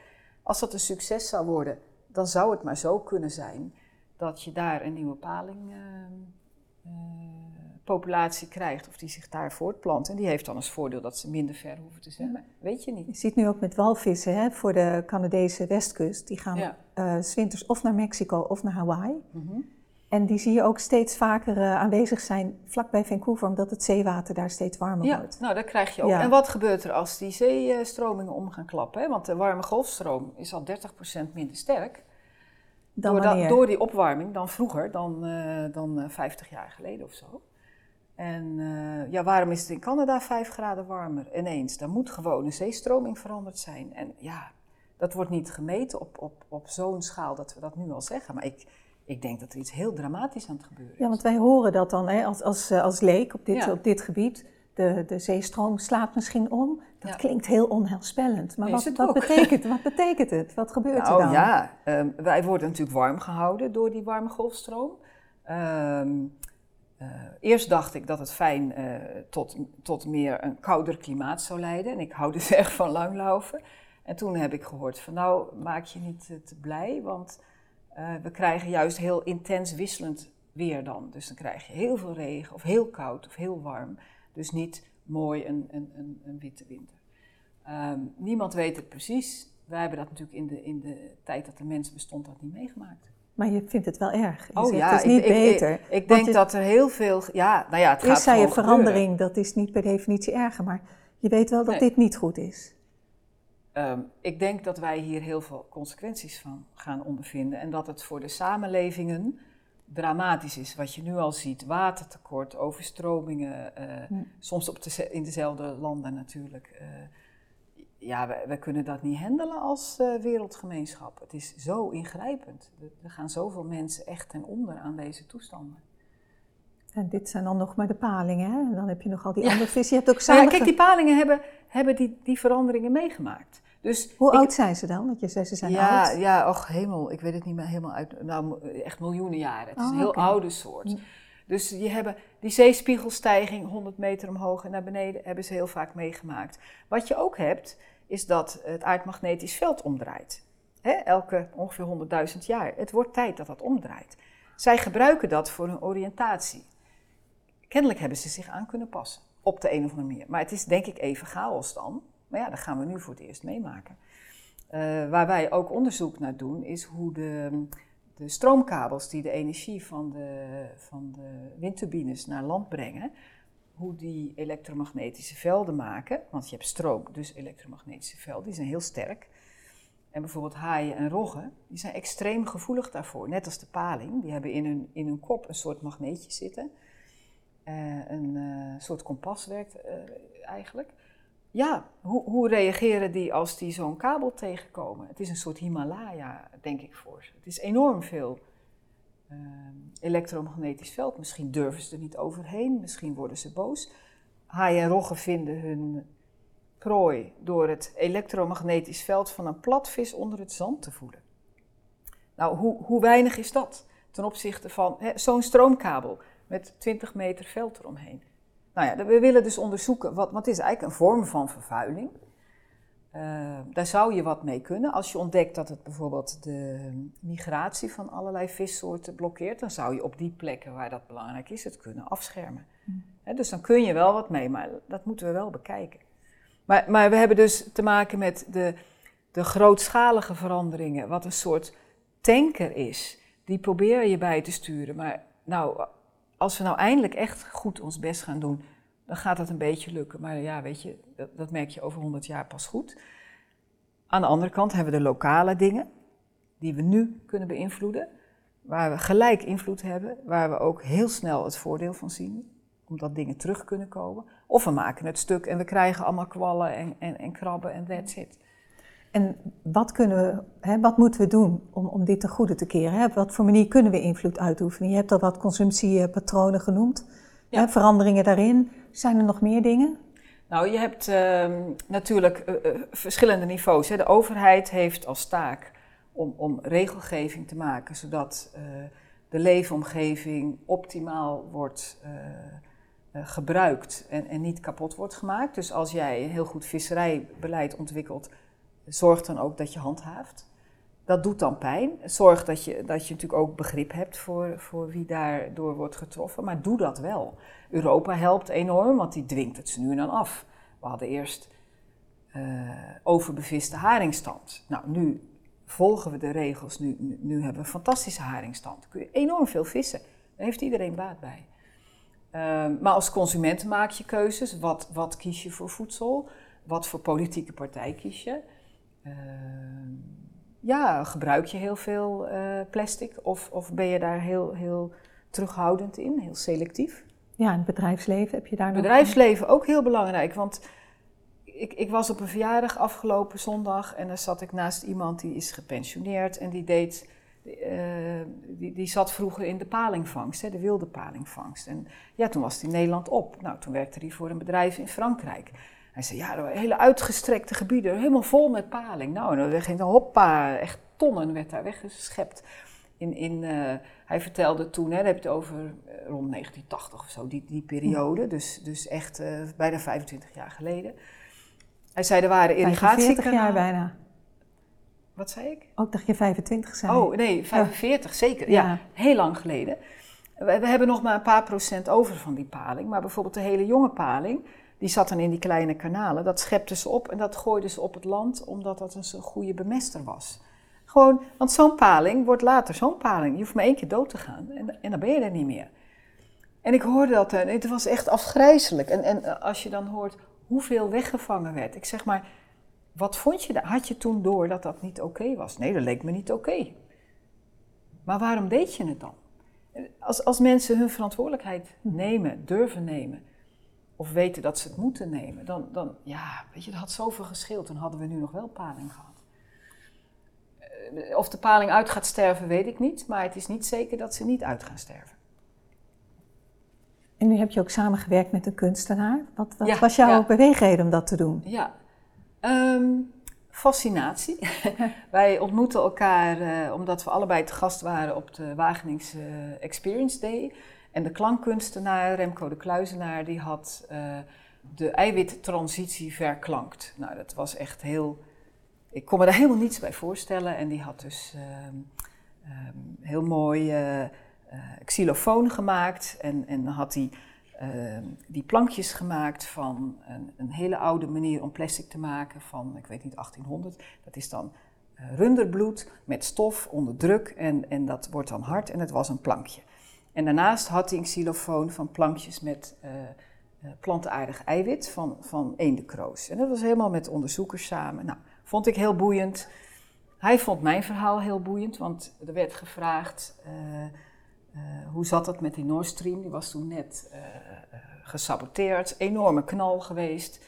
Als dat een succes zou worden, dan zou het maar zo kunnen zijn dat je daar een nieuwe paling. Uh, uh, populatie krijgt of die zich daar voortplant. En die heeft dan als voordeel dat ze minder ver hoeven te zwemmen. Weet je niet. Je ziet nu ook met walvissen hè, voor de Canadese westkust. Die gaan ja. uh, winters of naar Mexico of naar Hawaii. Mm -hmm. En die zie je ook steeds vaker uh, aanwezig zijn vlakbij Vancouver, omdat het zeewater daar steeds warmer ja, wordt. Nou, dat krijg je ook. Ja. En wat gebeurt er als die zeestromingen om gaan klappen? Hè? Want de warme golfstroom is al 30% minder sterk. Dan door, dat, door die opwarming dan vroeger, dan, uh, dan 50 jaar geleden of zo. En uh, ja, waarom is het in Canada 5 graden warmer ineens? Dan moet gewoon een zeestroming veranderd zijn. En ja, dat wordt niet gemeten op, op, op zo'n schaal dat we dat nu al zeggen. Maar ik, ik denk dat er iets heel dramatisch aan het gebeuren is. Ja, want wij horen dat dan hè, als, als, als leek op dit, ja. op dit gebied. De, de zeestroom slaat misschien om. Dat ja. klinkt heel onheilspellend. Maar wat, wat, betekent, wat betekent het? Wat gebeurt nou, er dan? Ja, um, wij worden natuurlijk warm gehouden door die warme golfstroom. Um, Uh, eerst dacht ik dat het fijn uh, tot, tot meer een kouder klimaat zou leiden. En ik hou dus erg van langlaufen. En toen heb ik gehoord van nou, maak je niet uh, te blij, want we krijgen juist heel intens wisselend weer dan. Dus dan krijg je heel veel regen of heel koud of heel warm. Dus niet mooi een, een, een, een witte winter. Um, niemand weet het precies. Wij hebben dat natuurlijk in de, in de tijd dat de mens bestond dat niet meegemaakt. Maar je vindt het wel erg. Je oh zegt, ja, het is niet ik, beter. Ik, ik denk je, dat er heel veel. Ja, nou ja, het gaat Eerst zei je verandering, gebeuren. dat is niet per definitie erger. Maar je weet wel dat Nee. dit niet goed is. Um, ik denk dat wij hier heel veel consequenties van gaan ondervinden. En dat het voor de samenlevingen dramatisch is. Wat je nu al ziet: watertekort, overstromingen. Uh, Hm. Soms op de, in dezelfde landen natuurlijk. Uh, ja, we, we, kunnen dat niet handelen als uh, wereldgemeenschap. Het is zo ingrijpend. Er, gaan zoveel mensen echt ten onder aan deze toestanden. En dit zijn dan nog maar de palingen. Hè? En dan heb je nog al die Ja. andere vis. Je hebt ook Nou samen. ja, kijk, die palingen hebben, hebben die, die veranderingen meegemaakt. Dus Hoe ik- oud zijn ze dan? Want je zei ze zijn ja, oud. Ja, och hemel, ik weet het niet meer helemaal uit. Nou, echt miljoenen jaren. Het is Oh, een heel oude soort. Hm. Dus je hebben die zeespiegelstijging 100 meter omhoog en naar beneden hebben ze heel vaak meegemaakt. Wat je ook hebt, is dat het aardmagnetisch veld omdraait. Elke ongeveer 100.000 jaar. Het wordt tijd dat dat omdraait. Zij gebruiken dat voor hun oriëntatie. Kennelijk hebben ze zich aan kunnen passen, op de een of andere manier. Maar het is denk ik even chaos dan. Maar ja, dat gaan we nu voor het eerst meemaken. Uh, waar wij ook onderzoek naar doen, is hoe de, de stroomkabels die de energie van de, van de windturbines naar land brengen, hoe die elektromagnetische velden maken. Want je hebt stroom, dus elektromagnetische velden, die zijn heel sterk. En bijvoorbeeld haaien en roggen, die zijn extreem gevoelig daarvoor. Net als de paling, die hebben in hun, in hun kop een soort magneetje zitten. Uh, een uh, soort kompas werkt uh, eigenlijk. Ja, hoe, hoe, reageren die als die zo'n kabel tegenkomen? Het is een soort Himalaya, denk ik voor ze. Het is enorm veel elektromagnetisch veld. Misschien durven ze er niet overheen, misschien worden ze boos. Haaien en roggen vinden hun prooi door het elektromagnetisch veld van een platvis onder het zand te voelen. Nou, hoe, hoe weinig is dat ten opzichte van zo'n stroomkabel met 20 meter veld eromheen? Nou ja, we willen dus onderzoeken, wat, wat is eigenlijk een vorm van vervuiling? Uh, daar zou je wat mee kunnen. Als je ontdekt dat het bijvoorbeeld de migratie van allerlei vissoorten blokkeert, dan zou je op die plekken waar dat belangrijk is, het kunnen afschermen. Mm. dus dan kun je wel wat mee, maar dat moeten we wel bekijken. Maar, maar we hebben dus te maken met de, de grootschalige veranderingen, wat een soort tanker is. Die probeer je bij te sturen. Maar nou, als we nou eindelijk echt goed ons best gaan doen, dan gaat dat een beetje lukken. Maar ja, weet je, dat, merk je over 100 jaar pas goed. Aan de andere kant hebben we de lokale dingen, die we nu kunnen beïnvloeden, waar we gelijk invloed hebben, waar we ook heel snel het voordeel van zien omdat dingen terug kunnen komen. Of we maken het stuk en we krijgen allemaal kwallen en, en, en krabben en that's it. En wat, kunnen we, hè, wat moeten we doen om, om dit te goede te keren? Hè? Wat voor manier kunnen we invloed uitoefenen? Je hebt al wat consumptiepatronen genoemd, ja. hè, veranderingen daarin. Zijn er nog meer dingen? Nou, je hebt uh, natuurlijk uh, uh, verschillende niveaus. Hè. De overheid heeft als taak om, om regelgeving te maken, zodat eh, de leefomgeving optimaal wordt eh, gebruikt en, en niet kapot wordt gemaakt. Dus als jij een heel goed visserijbeleid ontwikkelt, zorg dan ook dat je handhaaft. Dat doet dan pijn. Zorg dat je, dat je natuurlijk ook begrip hebt voor, voor wie daardoor wordt getroffen. Maar doe dat wel. Europa helpt enorm, want die dwingt het ze nu en dan af. We hadden eerst uh, overbeviste haringstand. Nou, nu volgen we de regels. Nu, nu, hebben we een fantastische haringstand. Kun je enorm veel vissen. Daar heeft iedereen baat bij. Ehm, maar als consument maak je keuzes. Wat, wat kies je voor voedsel? Wat voor politieke partij kies je? Ehm, ja, gebruik je heel veel uh, plastic of, of ben je daar heel, heel terughoudend in, heel selectief? Ja, en het bedrijfsleven heb je daar nog? Bedrijfsleven ook heel belangrijk, want ik, ik, was op een verjaardag afgelopen zondag en daar zat ik naast iemand die is gepensioneerd en die deed uh, die, die, zat vroeger in de palingvangst, hè, de wilde palingvangst. En ja, toen was hij in Nederland op. Nou, toen werkte hij voor een bedrijf in Frankrijk. Hij zei, ja, hele uitgestrekte gebieden, helemaal vol met paling. Nou, en dan ging dan hoppa, echt tonnen werd daar weggeschept. In, in, uh, hij vertelde toen, hè, dan heb je het over uh, rond 1980 of zo, die, die periode. Dus, dus echt bijna 25 jaar geleden. Hij zei, er waren irrigatiekanalen. 40 jaar bijna. Wat zei ik? Ook dacht je 25 zijn. Oh, nee, 45 zeker. Ja. heel lang geleden. We, we, hebben nog maar een paar procent over van die paling. Maar bijvoorbeeld de hele jonge paling, die zat dan in die kleine kanalen. Dat schepten ze op en dat gooiden ze op het land, omdat dat een zo goede bemester was. Gewoon, want zo'n paling wordt later zo'n paling. Je hoeft maar één keer dood te gaan en, en dan ben je er niet meer. En ik hoorde dat en het was echt afgrijzelijk. En, en als je dan hoort hoeveel weggevangen werd. Ik zeg maar, wat vond je daar? Had je toen door dat dat niet oké was? Nee, dat leek me niet oké. Maar waarom deed je het dan? Als, als mensen hun verantwoordelijkheid nemen, durven nemen, of weten dat ze het moeten nemen, dan, dan ja, weet je, dat had zoveel gescheeld. Dan hadden we nu nog wel paling gehad. Eh, of de paling uit gaat sterven, weet ik niet, maar het is niet zeker dat ze niet uit gaan sterven. En nu heb je ook samengewerkt met een kunstenaar. Wat, wat was jouw ja. beweegreden om dat te doen? Ja, Um, fascinatie. Wij ontmoeten elkaar uh, omdat we allebei te gast waren op de Wageningse Experience Day. En de klankkunstenaar Remco de Kluizenaar die had uh, de eiwittransitie verklankt. Nou, dat was echt heel... Ik kon me daar helemaal niets bij voorstellen. En die had dus uh, heel mooi xylofoon gemaakt. En, en dan had hij die plankjes gemaakt van een, een, hele oude manier om plastic te maken van, ik weet niet, 1800. Dat is dan runderbloed met stof onder druk en, en dat wordt dan hard en het was een plankje. En daarnaast had hij een xylofoon van plankjes met uh, plantaardig eiwit van, van eendekroos. En dat was helemaal met onderzoekers samen. Nou, vond ik heel boeiend. Hij vond mijn verhaal heel boeiend, want er werd gevraagd uh, hoe zat het met die Nord Stream. Die was toen net gesaboteerd, enorme knal geweest.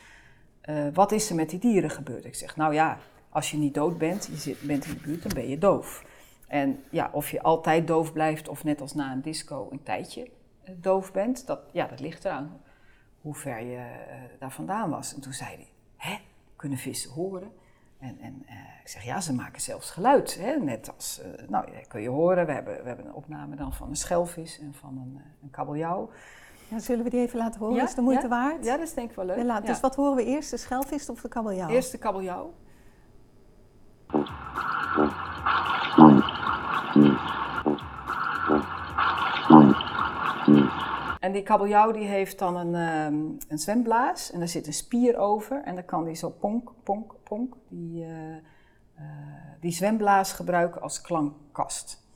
wat is er met die dieren gebeurd? Ik zeg, nou ja, als je niet dood bent, je zit, bent in de buurt, dan ben je doof. En ja, of je altijd doof blijft of net als na een disco een tijdje doof bent, dat, ja, dat ligt eraan hoe ver je uh, daar vandaan was. En toen zei hij, hè, kunnen vissen horen? En, en uh, ik zeg, ja, ze maken zelfs geluid. Hè? Net als, uh, nou, ja, kun je horen, we hebben, we hebben een opname dan van een schelvis en van een, een kabeljauw. Ja, zullen we die even laten horen? Ja? Is de moeite ja? waard? Ja, dat is denk ik wel leuk. Ja, dus wat horen we eerst, de schelvis of de kabeljauw? Eerst de kabeljauw. En die kabeljauw die heeft dan een, um, een zwemblaas en daar zit een spier over. En dan kan die zo ponk, ponk, ponk, die, uh, uh, die zwemblaas gebruiken als klankkast.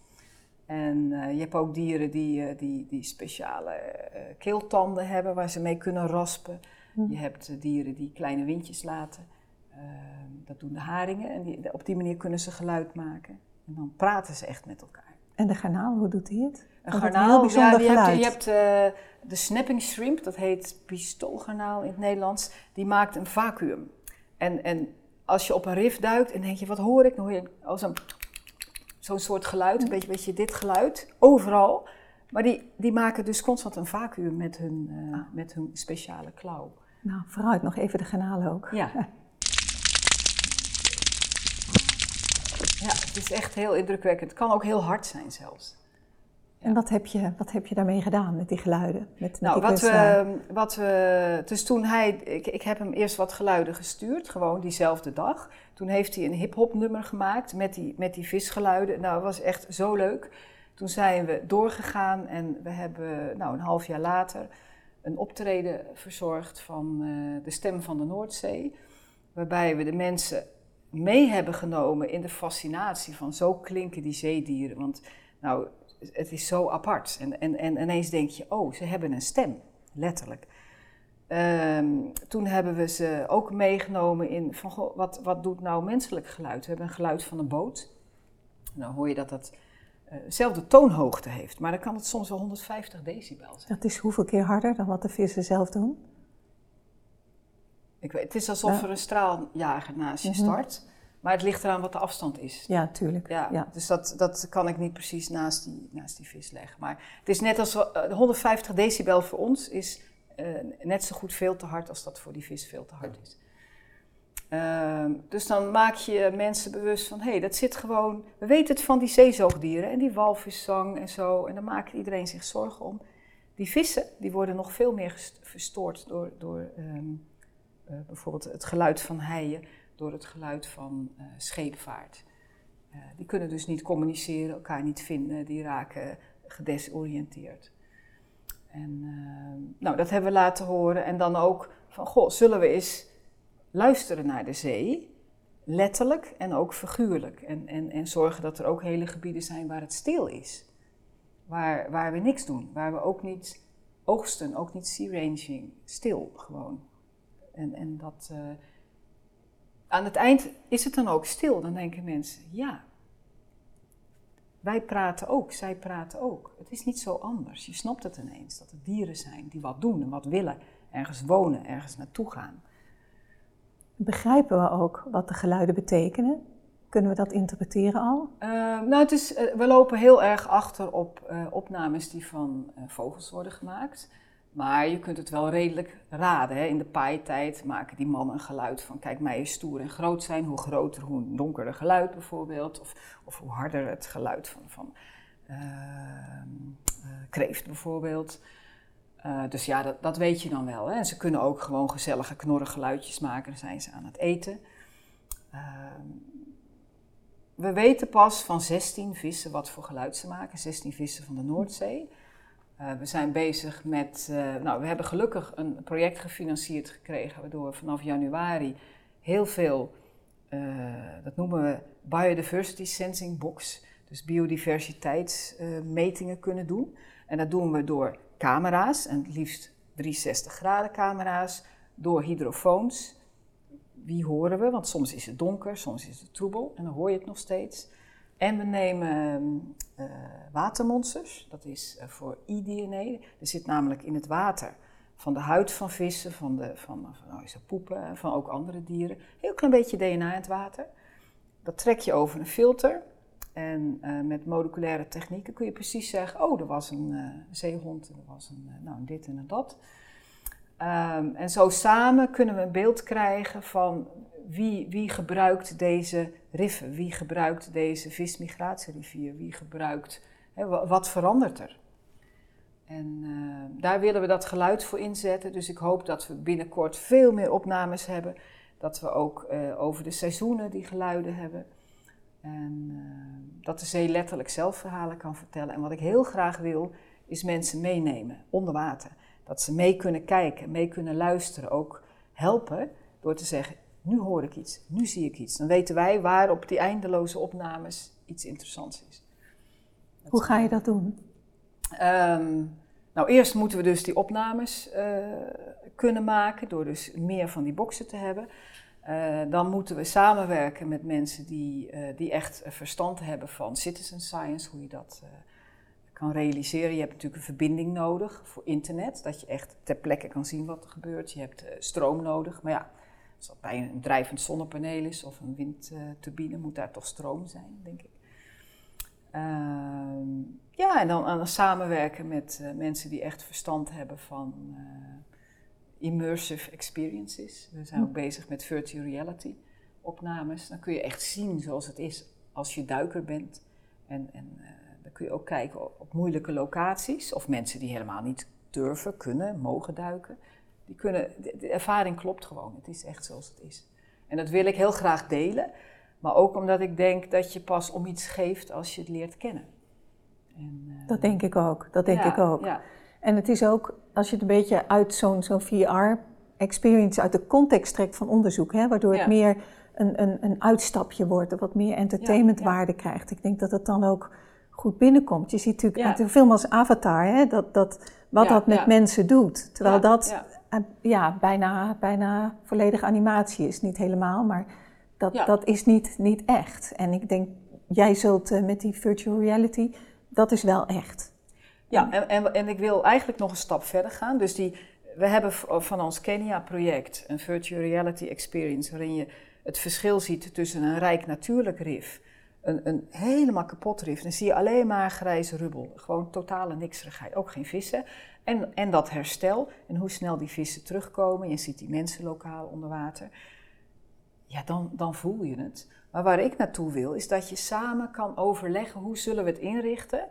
En uh, je hebt ook dieren die, die, die speciale keeltanden hebben waar ze mee kunnen raspen. Hm. Je hebt dieren die kleine windjes laten. Ehm, dat doen de haringen en die, op die manier kunnen ze geluid maken. En dan praten ze echt met elkaar. En de garnaal, hoe doet hij het? Een garnaal, ja, je hebt, je hebt uh, de snapping shrimp, dat heet pistoolgarnaal in het Nederlands, die maakt een vacuüm. En, en als je op een rif duikt en denk je, wat hoor ik? Dan hoor je een, zo'n soort geluid, een beetje, beetje dit geluid, overal. Maar die, die maken dus constant een vacuüm met hun, uh, ah. met hun speciale klauw. Nou, vooruit nog even de garnaal ook. Ja. Ja, het is echt heel indrukwekkend. Het kan ook heel hard zijn zelfs. En wat heb, je, wat heb je daarmee gedaan met die geluiden? Met, nou, wat, we, wat we. Dus toen hij. Ik, ik heb hem eerst wat geluiden gestuurd, gewoon diezelfde dag. Toen heeft hij een hip-hop nummer gemaakt met die, met die visgeluiden. Nou, dat was echt zo leuk. Toen zijn we doorgegaan en we hebben, nou, een half jaar later een optreden verzorgd van uh, de Stem van de Noordzee. Waarbij we de mensen mee hebben genomen in de fascinatie van zo klinken die zeedieren. Want nou, het is zo apart. En, en, en ineens denk je, oh, ze hebben een stem, letterlijk. Um, toen hebben we ze ook meegenomen in van, goh, wat, wat doet nou menselijk geluid? We hebben een geluid van een boot. Nou hoor je dat dat dezelfde toonhoogte heeft, maar dan kan het soms wel 150 decibel zijn. Dat is hoeveel keer harder dan wat de vissen zelf doen? Ik weet, het is alsof ja. er een straaljager naast je mm -hmm. start. Maar het ligt eraan wat de afstand is. Ja, tuurlijk. Ja, ja. Dus dat, dat kan ik niet precies naast die, naast die vis leggen. Maar het is net als uh, 150 decibel voor ons is uh, net zo goed veel te hard als dat voor die vis veel te hard is. Uh, dus dan maak je mensen bewust van, hé, hey, dat zit gewoon... We weten het van die zeezoogdieren en die walviszang en zo. En dan maakt iedereen zich zorgen om. Die vissen, die worden nog veel meer verstoord door, door um, bijvoorbeeld het geluid van heien door het geluid van uh, scheepvaart. Uh, die kunnen dus niet communiceren, elkaar niet vinden, die raken gedesoriënteerd. En nou, dat hebben we laten horen. En dan ook van, goh, zullen we eens luisteren naar de zee, letterlijk en ook figuurlijk. En, en, en zorgen dat er ook hele gebieden zijn waar het stil is. Waar, waar we niks doen, waar we ook niet oogsten, ook niet sea ranging, stil gewoon. En, en dat, uh, aan het eind is het dan ook stil. Dan denken mensen, ja, wij praten ook, zij praten ook. Het is niet zo anders. Je snapt het ineens, dat het dieren zijn die wat doen en wat willen. Ergens wonen, ergens naartoe gaan. Begrijpen we ook wat de geluiden betekenen? Kunnen we dat interpreteren al? Uh, nou, het is, uh, we lopen heel erg achter op uh, opnames die van vogels worden gemaakt. Maar je kunt het wel redelijk raden. Hè? In de paaitijd maken die mannen een geluid van... kijk, mij is stoer en groot zijn. Hoe groter, hoe donkerder geluid bijvoorbeeld. Of, of hoe harder het geluid van, van uh, uh, kreeft bijvoorbeeld. Uh, dus ja, dat, dat, weet je dan wel. Hè? En ze kunnen ook gewoon gezellige knorrengeluidjes maken. Dan zijn ze aan het eten. Ehm, we weten pas van 16 vissen wat voor geluid ze maken, 16 vissen van de Noordzee. Uh, we zijn bezig met, uh, nou we hebben gelukkig een project gefinancierd gekregen waardoor we vanaf januari heel veel, uh, dat noemen we Biodiversity Sensing Box, dus biodiversiteitsmetingen kunnen doen. En dat doen we door camera's, en liefst 360 graden camera's, door hydrofoons. Wie horen we? Want soms is het donker, soms is het troebel en dan hoor je het nog steeds. En we nemen uh, watermonsters, dat is uh, voor eDNA. Er zit namelijk in het water van de huid van vissen, van, de, van, van nou, poepen, van ook andere dieren. Heel klein beetje DNA in het water. Dat trek je over een filter. En uh, met moleculaire technieken kun je precies zeggen: oh, er was een zeehond, er was een, nou, dit en dat. Um, en zo samen kunnen we een beeld krijgen van wie, wie gebruikt deze riffen, wie gebruikt deze vismigratierivier, wie gebruikt, hè, wat verandert er. En uh, daar willen we dat geluid voor inzetten, dus ik hoop dat we binnenkort veel meer opnames hebben, dat we ook uh, over de seizoenen die geluiden hebben. En uh, dat de zee letterlijk zelf verhalen kan vertellen. En wat ik heel graag wil, is mensen meenemen onder water. Dat ze mee kunnen kijken, mee kunnen luisteren, ook helpen door te zeggen: nu hoor ik iets, nu zie ik iets. Dan weten wij waar op die eindeloze opnames iets interessants is. Hoe ga je dat doen? Um, nou, eerst moeten we dus die opnames uh, kunnen maken door dus meer van die boxen te hebben. Uh, dan moeten we samenwerken met mensen die, uh, die echt verstand hebben van citizen science, hoe je dat kan realiseren. Je hebt natuurlijk een verbinding nodig voor internet, dat je echt ter plekke kan zien wat er gebeurt. Je hebt stroom nodig, maar ja, als dat bij een drijvend zonnepaneel is of een windturbine, moet daar toch stroom zijn, denk ik. Uh, ja, en dan, dan samenwerken met uh, mensen die echt verstand hebben van uh, immersive experiences. We zijn ook hm. bezig met virtual reality opnames. Dan kun je echt zien zoals het is als je duiker bent. En, en uh, dan kun je ook kijken op, op, moeilijke locaties of mensen die helemaal niet durven, kunnen, mogen duiken die kunnen, de, ervaring klopt gewoon. Het is echt zoals het is. En dat wil ik heel graag delen. Maar ook omdat ik denk dat je pas om iets geeft als je het leert kennen. En, uh, dat denk ik ook. Dat denk ja, ik ook. Ja. En het is ook, als je het een beetje uit zo'n zo'n VR-experience, uit de context trekt van onderzoek, hè, waardoor ja. het meer een, een, een uitstapje wordt, of wat meer entertainmentwaarde krijgt. Ik denk dat het dan ook goed binnenkomt. Je ziet natuurlijk ja. een film als Avatar, hè, dat, dat, wat dat met mensen doet. Terwijl dat ja, bijna, bijna volledig animatie is. Niet helemaal, maar dat, dat is niet, niet echt. En ik denk, jij zult uh, met die virtual reality, dat is wel echt. Ja, en, en, en ik wil eigenlijk nog een stap verder gaan. Dus die, we hebben van ons Kenia-project een virtual reality experience waarin je het verschil ziet tussen een rijk natuurlijk rif, een, een helemaal kapot rif. Dan zie je alleen maar grijze rubbel, gewoon totale nikserigheid, ook geen vissen. En, en dat herstel en hoe snel die vissen terugkomen. Je ziet die mensen lokaal onder water. Ja, dan, dan voel je het. Maar waar ik naartoe wil, is dat je samen kan overleggen hoe zullen we het inrichten.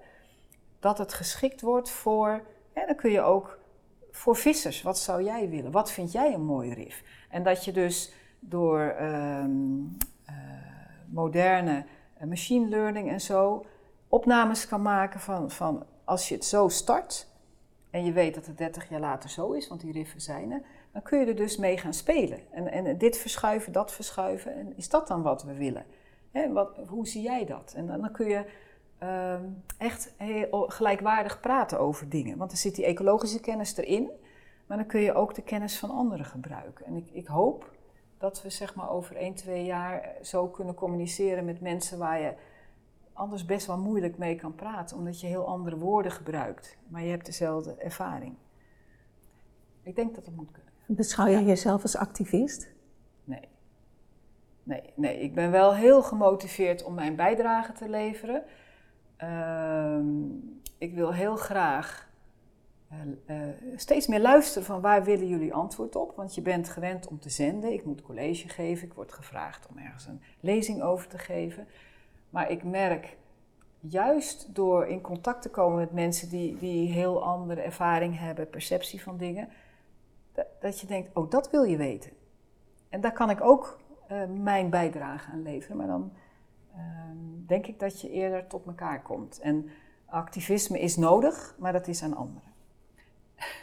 Dat het geschikt wordt voor, en dan kun je ook voor vissers, wat zou jij willen? Wat vind jij een mooi rif? En dat je dus door um, uh, moderne machine learning en zo opnames kan maken van, van als je het zo start, en je weet dat het 30 jaar later zo is, want die riffen zijn er, dan kun je er dus mee gaan spelen. En, en dit verschuiven, dat verschuiven. En is dat dan wat we willen? Hè, wat, hoe zie jij dat? En dan, dan kun je uh, echt heel gelijkwaardig praten over dingen. Want er zit die ecologische kennis erin, maar dan kun je ook de kennis van anderen gebruiken. En ik, ik hoop dat we zeg maar over 1, 2 jaar zo kunnen communiceren met mensen waar je anders best wel moeilijk mee kan praten, omdat je heel andere woorden gebruikt, maar je hebt dezelfde ervaring. Ik denk dat dat moet kunnen. Beschouw jij jezelf als activist? Nee. Nee, nee, ik ben wel heel gemotiveerd om mijn bijdrage te leveren. Uh, ik wil heel graag uh, uh, steeds meer luisteren van waar willen jullie antwoord op. Want je bent gewend om te zenden. Ik moet college geven. Ik word gevraagd om ergens een lezing over te geven. Maar ik merk juist door in contact te komen met mensen die, die heel andere ervaring hebben, perceptie van dingen, dat, je denkt, oh, dat wil je weten. En daar kan ik ook uh, mijn bijdrage aan leveren, maar dan ehm, denk ik dat je eerder tot elkaar komt. En activisme is nodig, maar dat is aan anderen.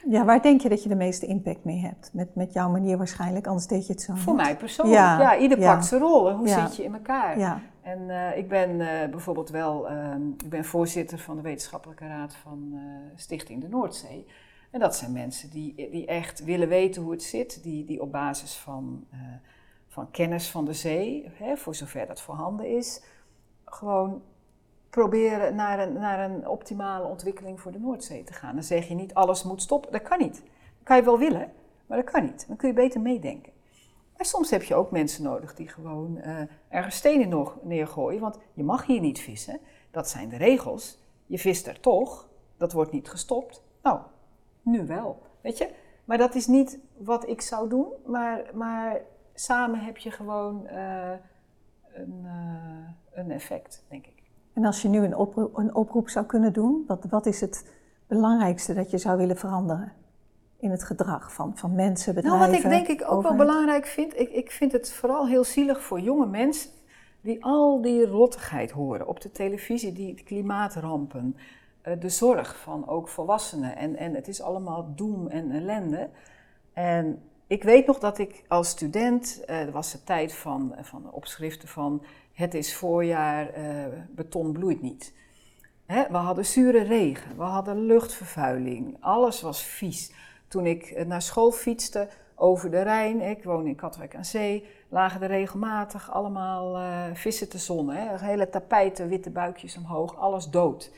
Ja, waar denk je dat je de meeste impact mee hebt? Met, met jouw manier waarschijnlijk, anders deed je het zo. Voor mij persoonlijk. Ja, ja ieder pakt zijn rol. En hoe zit je in elkaar? Ja. En eh, ik ben uh, bijvoorbeeld wel, ehm, ik ben voorzitter van de wetenschappelijke raad van uh, Stichting de Noordzee. En dat zijn mensen die, die echt willen weten hoe het zit, die, die op basis van, van kennis van de zee, hè, voor zover dat voorhanden is, gewoon proberen naar een, naar een optimale ontwikkeling voor de Noordzee te gaan. Dan zeg je niet alles moet stoppen, dat kan niet. Dat kan je wel willen, maar dat kan niet. Dan kun je beter meedenken. Maar soms heb je ook mensen nodig die gewoon uh, ergens stenen nog neergooien, want je mag hier niet vissen. Dat zijn de regels. Je vist er toch, dat wordt niet gestopt. Nou, nu wel, weet je. Maar dat is niet wat ik zou doen, maar, maar samen heb je gewoon uh, een, uh, een effect, denk ik. En als je nu een oproep, een oproep zou kunnen doen, wat, wat is het belangrijkste dat je zou willen veranderen? in het gedrag van, van mensen, bedrijven. Nou, wat ik denk ik ook wel belangrijk vind, ik, ik vind het vooral heel zielig voor jonge mensen die al die rottigheid horen op de televisie, die klimaatrampen, eh, de zorg van ook volwassenen. En, en het is allemaal doem en ellende. En ik weet nog dat ik als student, uh, er was de tijd van, van opschriften van het is voorjaar, uh, beton bloeit niet. Hè, we hadden zure regen, we hadden luchtvervuiling, alles was vies. Toen ik eh, naar school fietste over de Rijn, ik woon in Katwijk aan Zee, lagen er regelmatig allemaal uh, vissen te zonnen. Hè? Hele tapijten, witte buikjes omhoog, alles dood.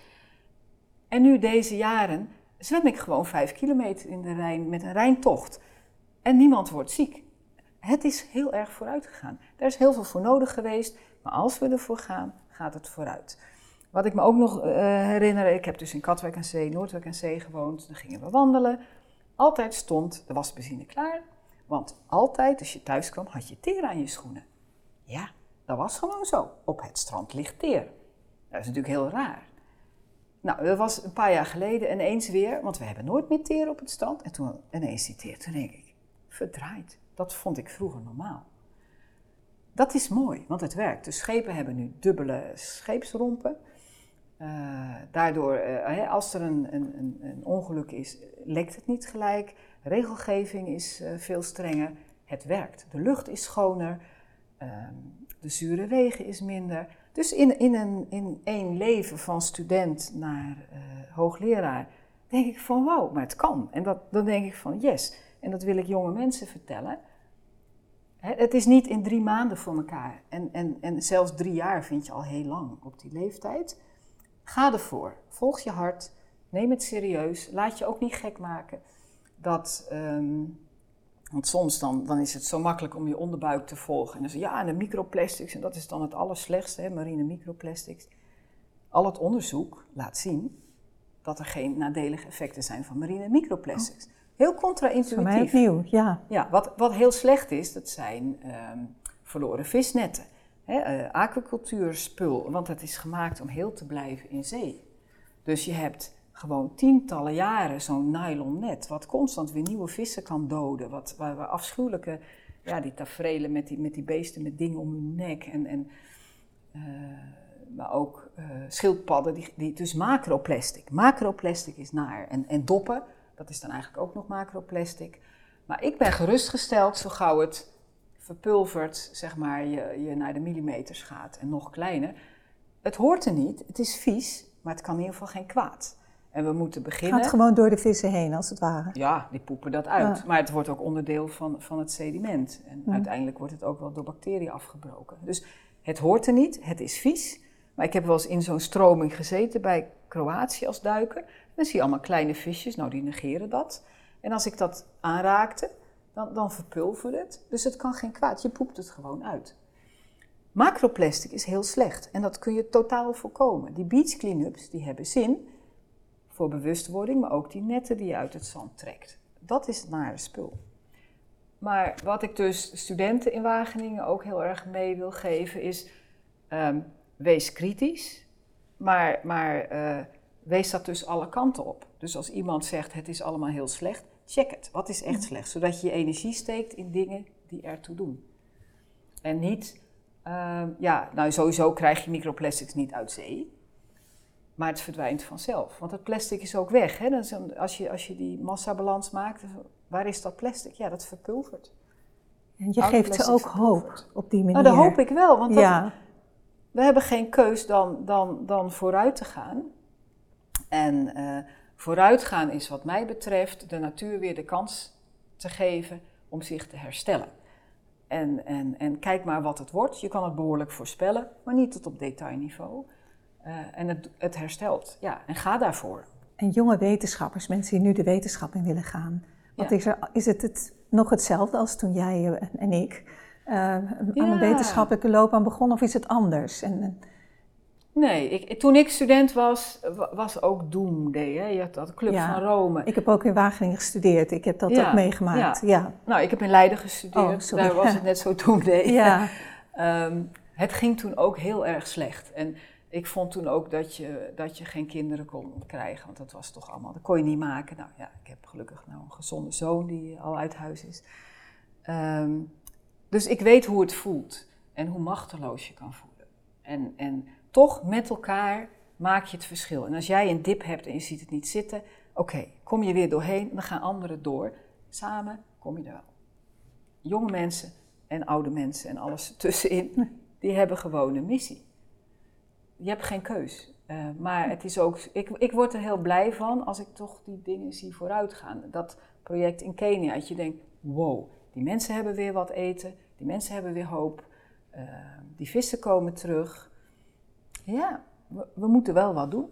En nu deze jaren zwem ik gewoon vijf kilometer in de Rijn met een Rijntocht. En niemand wordt ziek. Het is heel erg vooruit gegaan. Er is heel veel voor nodig geweest, maar als we ervoor gaan, gaat het vooruit. Wat ik me ook nog uh, herinner, ik heb dus in Katwijk aan Zee, Noordwijk aan Zee gewoond. Dan gingen we wandelen altijd stond de wasbenzine klaar. Want altijd als je thuis kwam, had je teer aan je schoenen. Ja, dat was gewoon zo. Op het strand ligt teer. Dat is natuurlijk heel raar. Nou, dat was een paar jaar geleden ineens weer, want we hebben nooit meer teer op het strand. En toen ineens die teer, toen denk ik, verdraaid. Dat vond ik vroeger normaal. Dat is mooi, want het werkt. De schepen hebben nu dubbele scheepsrompen. Uh, daardoor, uh, als er een, een, een, ongeluk is, lekt het niet gelijk. Regelgeving is uh, veel strenger. Het werkt. De lucht is schoner. Ehm, de zure regen is minder. Dus in, in, een, in één leven van student naar hoogleraar denk ik van wow, maar het kan. En dat, dan denk ik van yes. En dat wil ik jonge mensen vertellen. Het is niet in drie maanden voor elkaar. En, en, en zelfs drie jaar vind je al heel lang op die leeftijd. Ga ervoor. Volg je hart. Neem het serieus. Laat je ook niet gek maken. Dat, um, want soms dan, dan is het zo makkelijk om je onderbuik te volgen. En dan zeg ja, en de microplastics, en dat is dan het allerslechtste, marine microplastics. Al het onderzoek laat zien dat er geen nadelige effecten zijn van marine microplastics. Oh. Heel contra-intuïtief. Voor mij opnieuw, ja. Ja, wat, wat heel slecht is, dat zijn um, verloren visnetten hè, uh, aquacultuurspul, want het is gemaakt om heel te blijven in zee. Dus je hebt gewoon tientallen jaren zo'n nylon net, wat constant weer nieuwe vissen kan doden. Wat, waar we afschuwelijke, ja, die tafereelen met die, met die beesten met dingen om hun nek. En, en, uh, maar ook uh, schildpadden, die, die, dus macroplastic. Macroplastic is naar. En, en doppen, dat is dan eigenlijk ook nog macroplastic. Maar ik ben gerustgesteld, zo gauw het verpulverd, zeg maar, je, je naar de millimeters gaat en nog kleiner. Het hoort er niet, het is vies, maar het kan in ieder geval geen kwaad. En we moeten beginnen. Het gaat gewoon door de vissen heen, als het ware. Ja, die poepen dat uit. Maar het wordt ook onderdeel van, van het sediment. En uiteindelijk wordt het ook wel door bacteriën afgebroken. Dus het hoort er niet, het is vies. Maar ik heb wel eens in zo'n stroming gezeten bij Kroatië als duiker. Dan zie je allemaal kleine visjes, nou die negeren dat. En als ik dat aanraakte, dan, dan verpulvert het. Dus het kan geen kwaad, je poept het gewoon uit. Macroplastic is heel slecht en dat kun je totaal voorkomen. Die beach cleanups die hebben zin voor bewustwording, maar ook die netten die je uit het zand trekt. Dat is het nare spul. Maar wat ik dus studenten in Wageningen ook heel erg mee wil geven is, um, wees kritisch, maar, maar uh, wees dat dus alle kanten op. Dus als iemand zegt het is allemaal heel slecht, check het. Wat is echt slecht? Zodat je je energie steekt in dingen die ertoe doen. En niet Ehm, ja, nou sowieso krijg je microplastics niet uit zee. Maar het verdwijnt vanzelf. Want het plastic is ook weg. Hè? als, je, als je die massabalans maakt, waar is dat plastic? Ja, dat verpulvert. En je geeft ze ook hoop op die manier. Nou, dat hoop ik wel. Want dat, we hebben geen keus dan, dan, dan vooruit te gaan. En uh, vooruitgaan is wat mij betreft de natuur weer de kans te geven om zich te herstellen. En, en, en kijk maar wat het wordt. Je kan het behoorlijk voorspellen, maar niet tot op detailniveau. Uh, en het, het herstelt. Ja, en ga daarvoor. En jonge wetenschappers, mensen die nu de wetenschap in willen gaan. Wat is, er, is het, het nog hetzelfde als toen jij eh, en ik uh, aan een wetenschappelijke loopbaan begonnen, of is het anders? En, Nee, ik, toen ik student was, was ook Doomday. Hè? Je had dat Club van Rome. Ik heb ook in Wageningen gestudeerd. Ik heb dat ook meegemaakt. Ja. Nou, ik heb in Leiden gestudeerd. Oh, Daar was het net zo Doomday. Ja. um, het ging toen ook heel erg slecht. En ik vond toen ook dat je, dat je geen kinderen kon krijgen. Want dat was toch allemaal, dat kon je niet maken. Nou ja, ik heb gelukkig nou een gezonde zoon die al uit huis is. Um, dus ik weet hoe het voelt. En hoe machteloos je kan voelen. En... en toch met elkaar maak je het verschil. En als jij een dip hebt en je ziet het niet zitten, oké, kom je weer doorheen, dan gaan anderen door. Samen kom je er wel. Jonge mensen en oude mensen en alles tussenin, die hebben gewoon een missie. Je hebt geen keus. Uh, maar het is ook, ik, ik word er heel blij van als ik toch die dingen zie vooruitgaan. Dat project in Kenia, dat je denkt, wow, die mensen hebben weer wat eten, die mensen hebben weer hoop, uh, die vissen komen terug. Ja, we, we, moeten wel wat doen.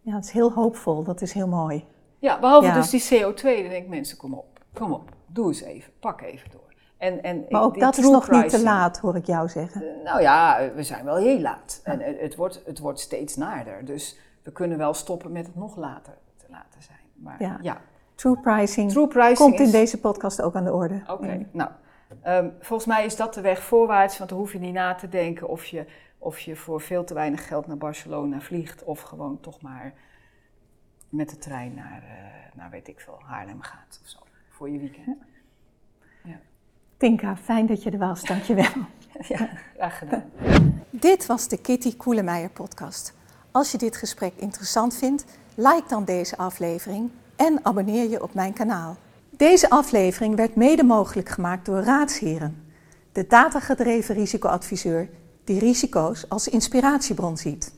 Ja, het is heel hoopvol, dat is heel mooi. Ja, behalve dus die CO2, dan denk ik mensen, kom op, kom op, doe eens even, pak even door. En, en maar ook dat is nog niet te laat, hoor ik jou zeggen. Uh, nou ja, we zijn wel heel laat. En het, wordt, het wordt steeds naarder. Dus we kunnen wel stoppen met het nog later te laten zijn. Maar ja. ja. True pricing, True pricing komt in deze podcast ook aan de orde. Oké, nou. Um, volgens mij is dat de weg voorwaarts, want dan hoef je niet na te denken of je of je voor veel te weinig geld naar Barcelona vliegt of gewoon toch maar met de trein naar, uh, naar weet ik veel, Haarlem gaat of zo, voor je weekend. Ja. Tinka, fijn dat je er was, dankjewel. ja, graag gedaan. Dit was de Kitty Koelemeijer podcast. Als je dit gesprek interessant vindt, like dan deze aflevering en abonneer je op mijn kanaal. Deze aflevering werd mede mogelijk gemaakt door Raadsheren, de datagedreven risicoadviseur die risico's als inspiratiebron ziet.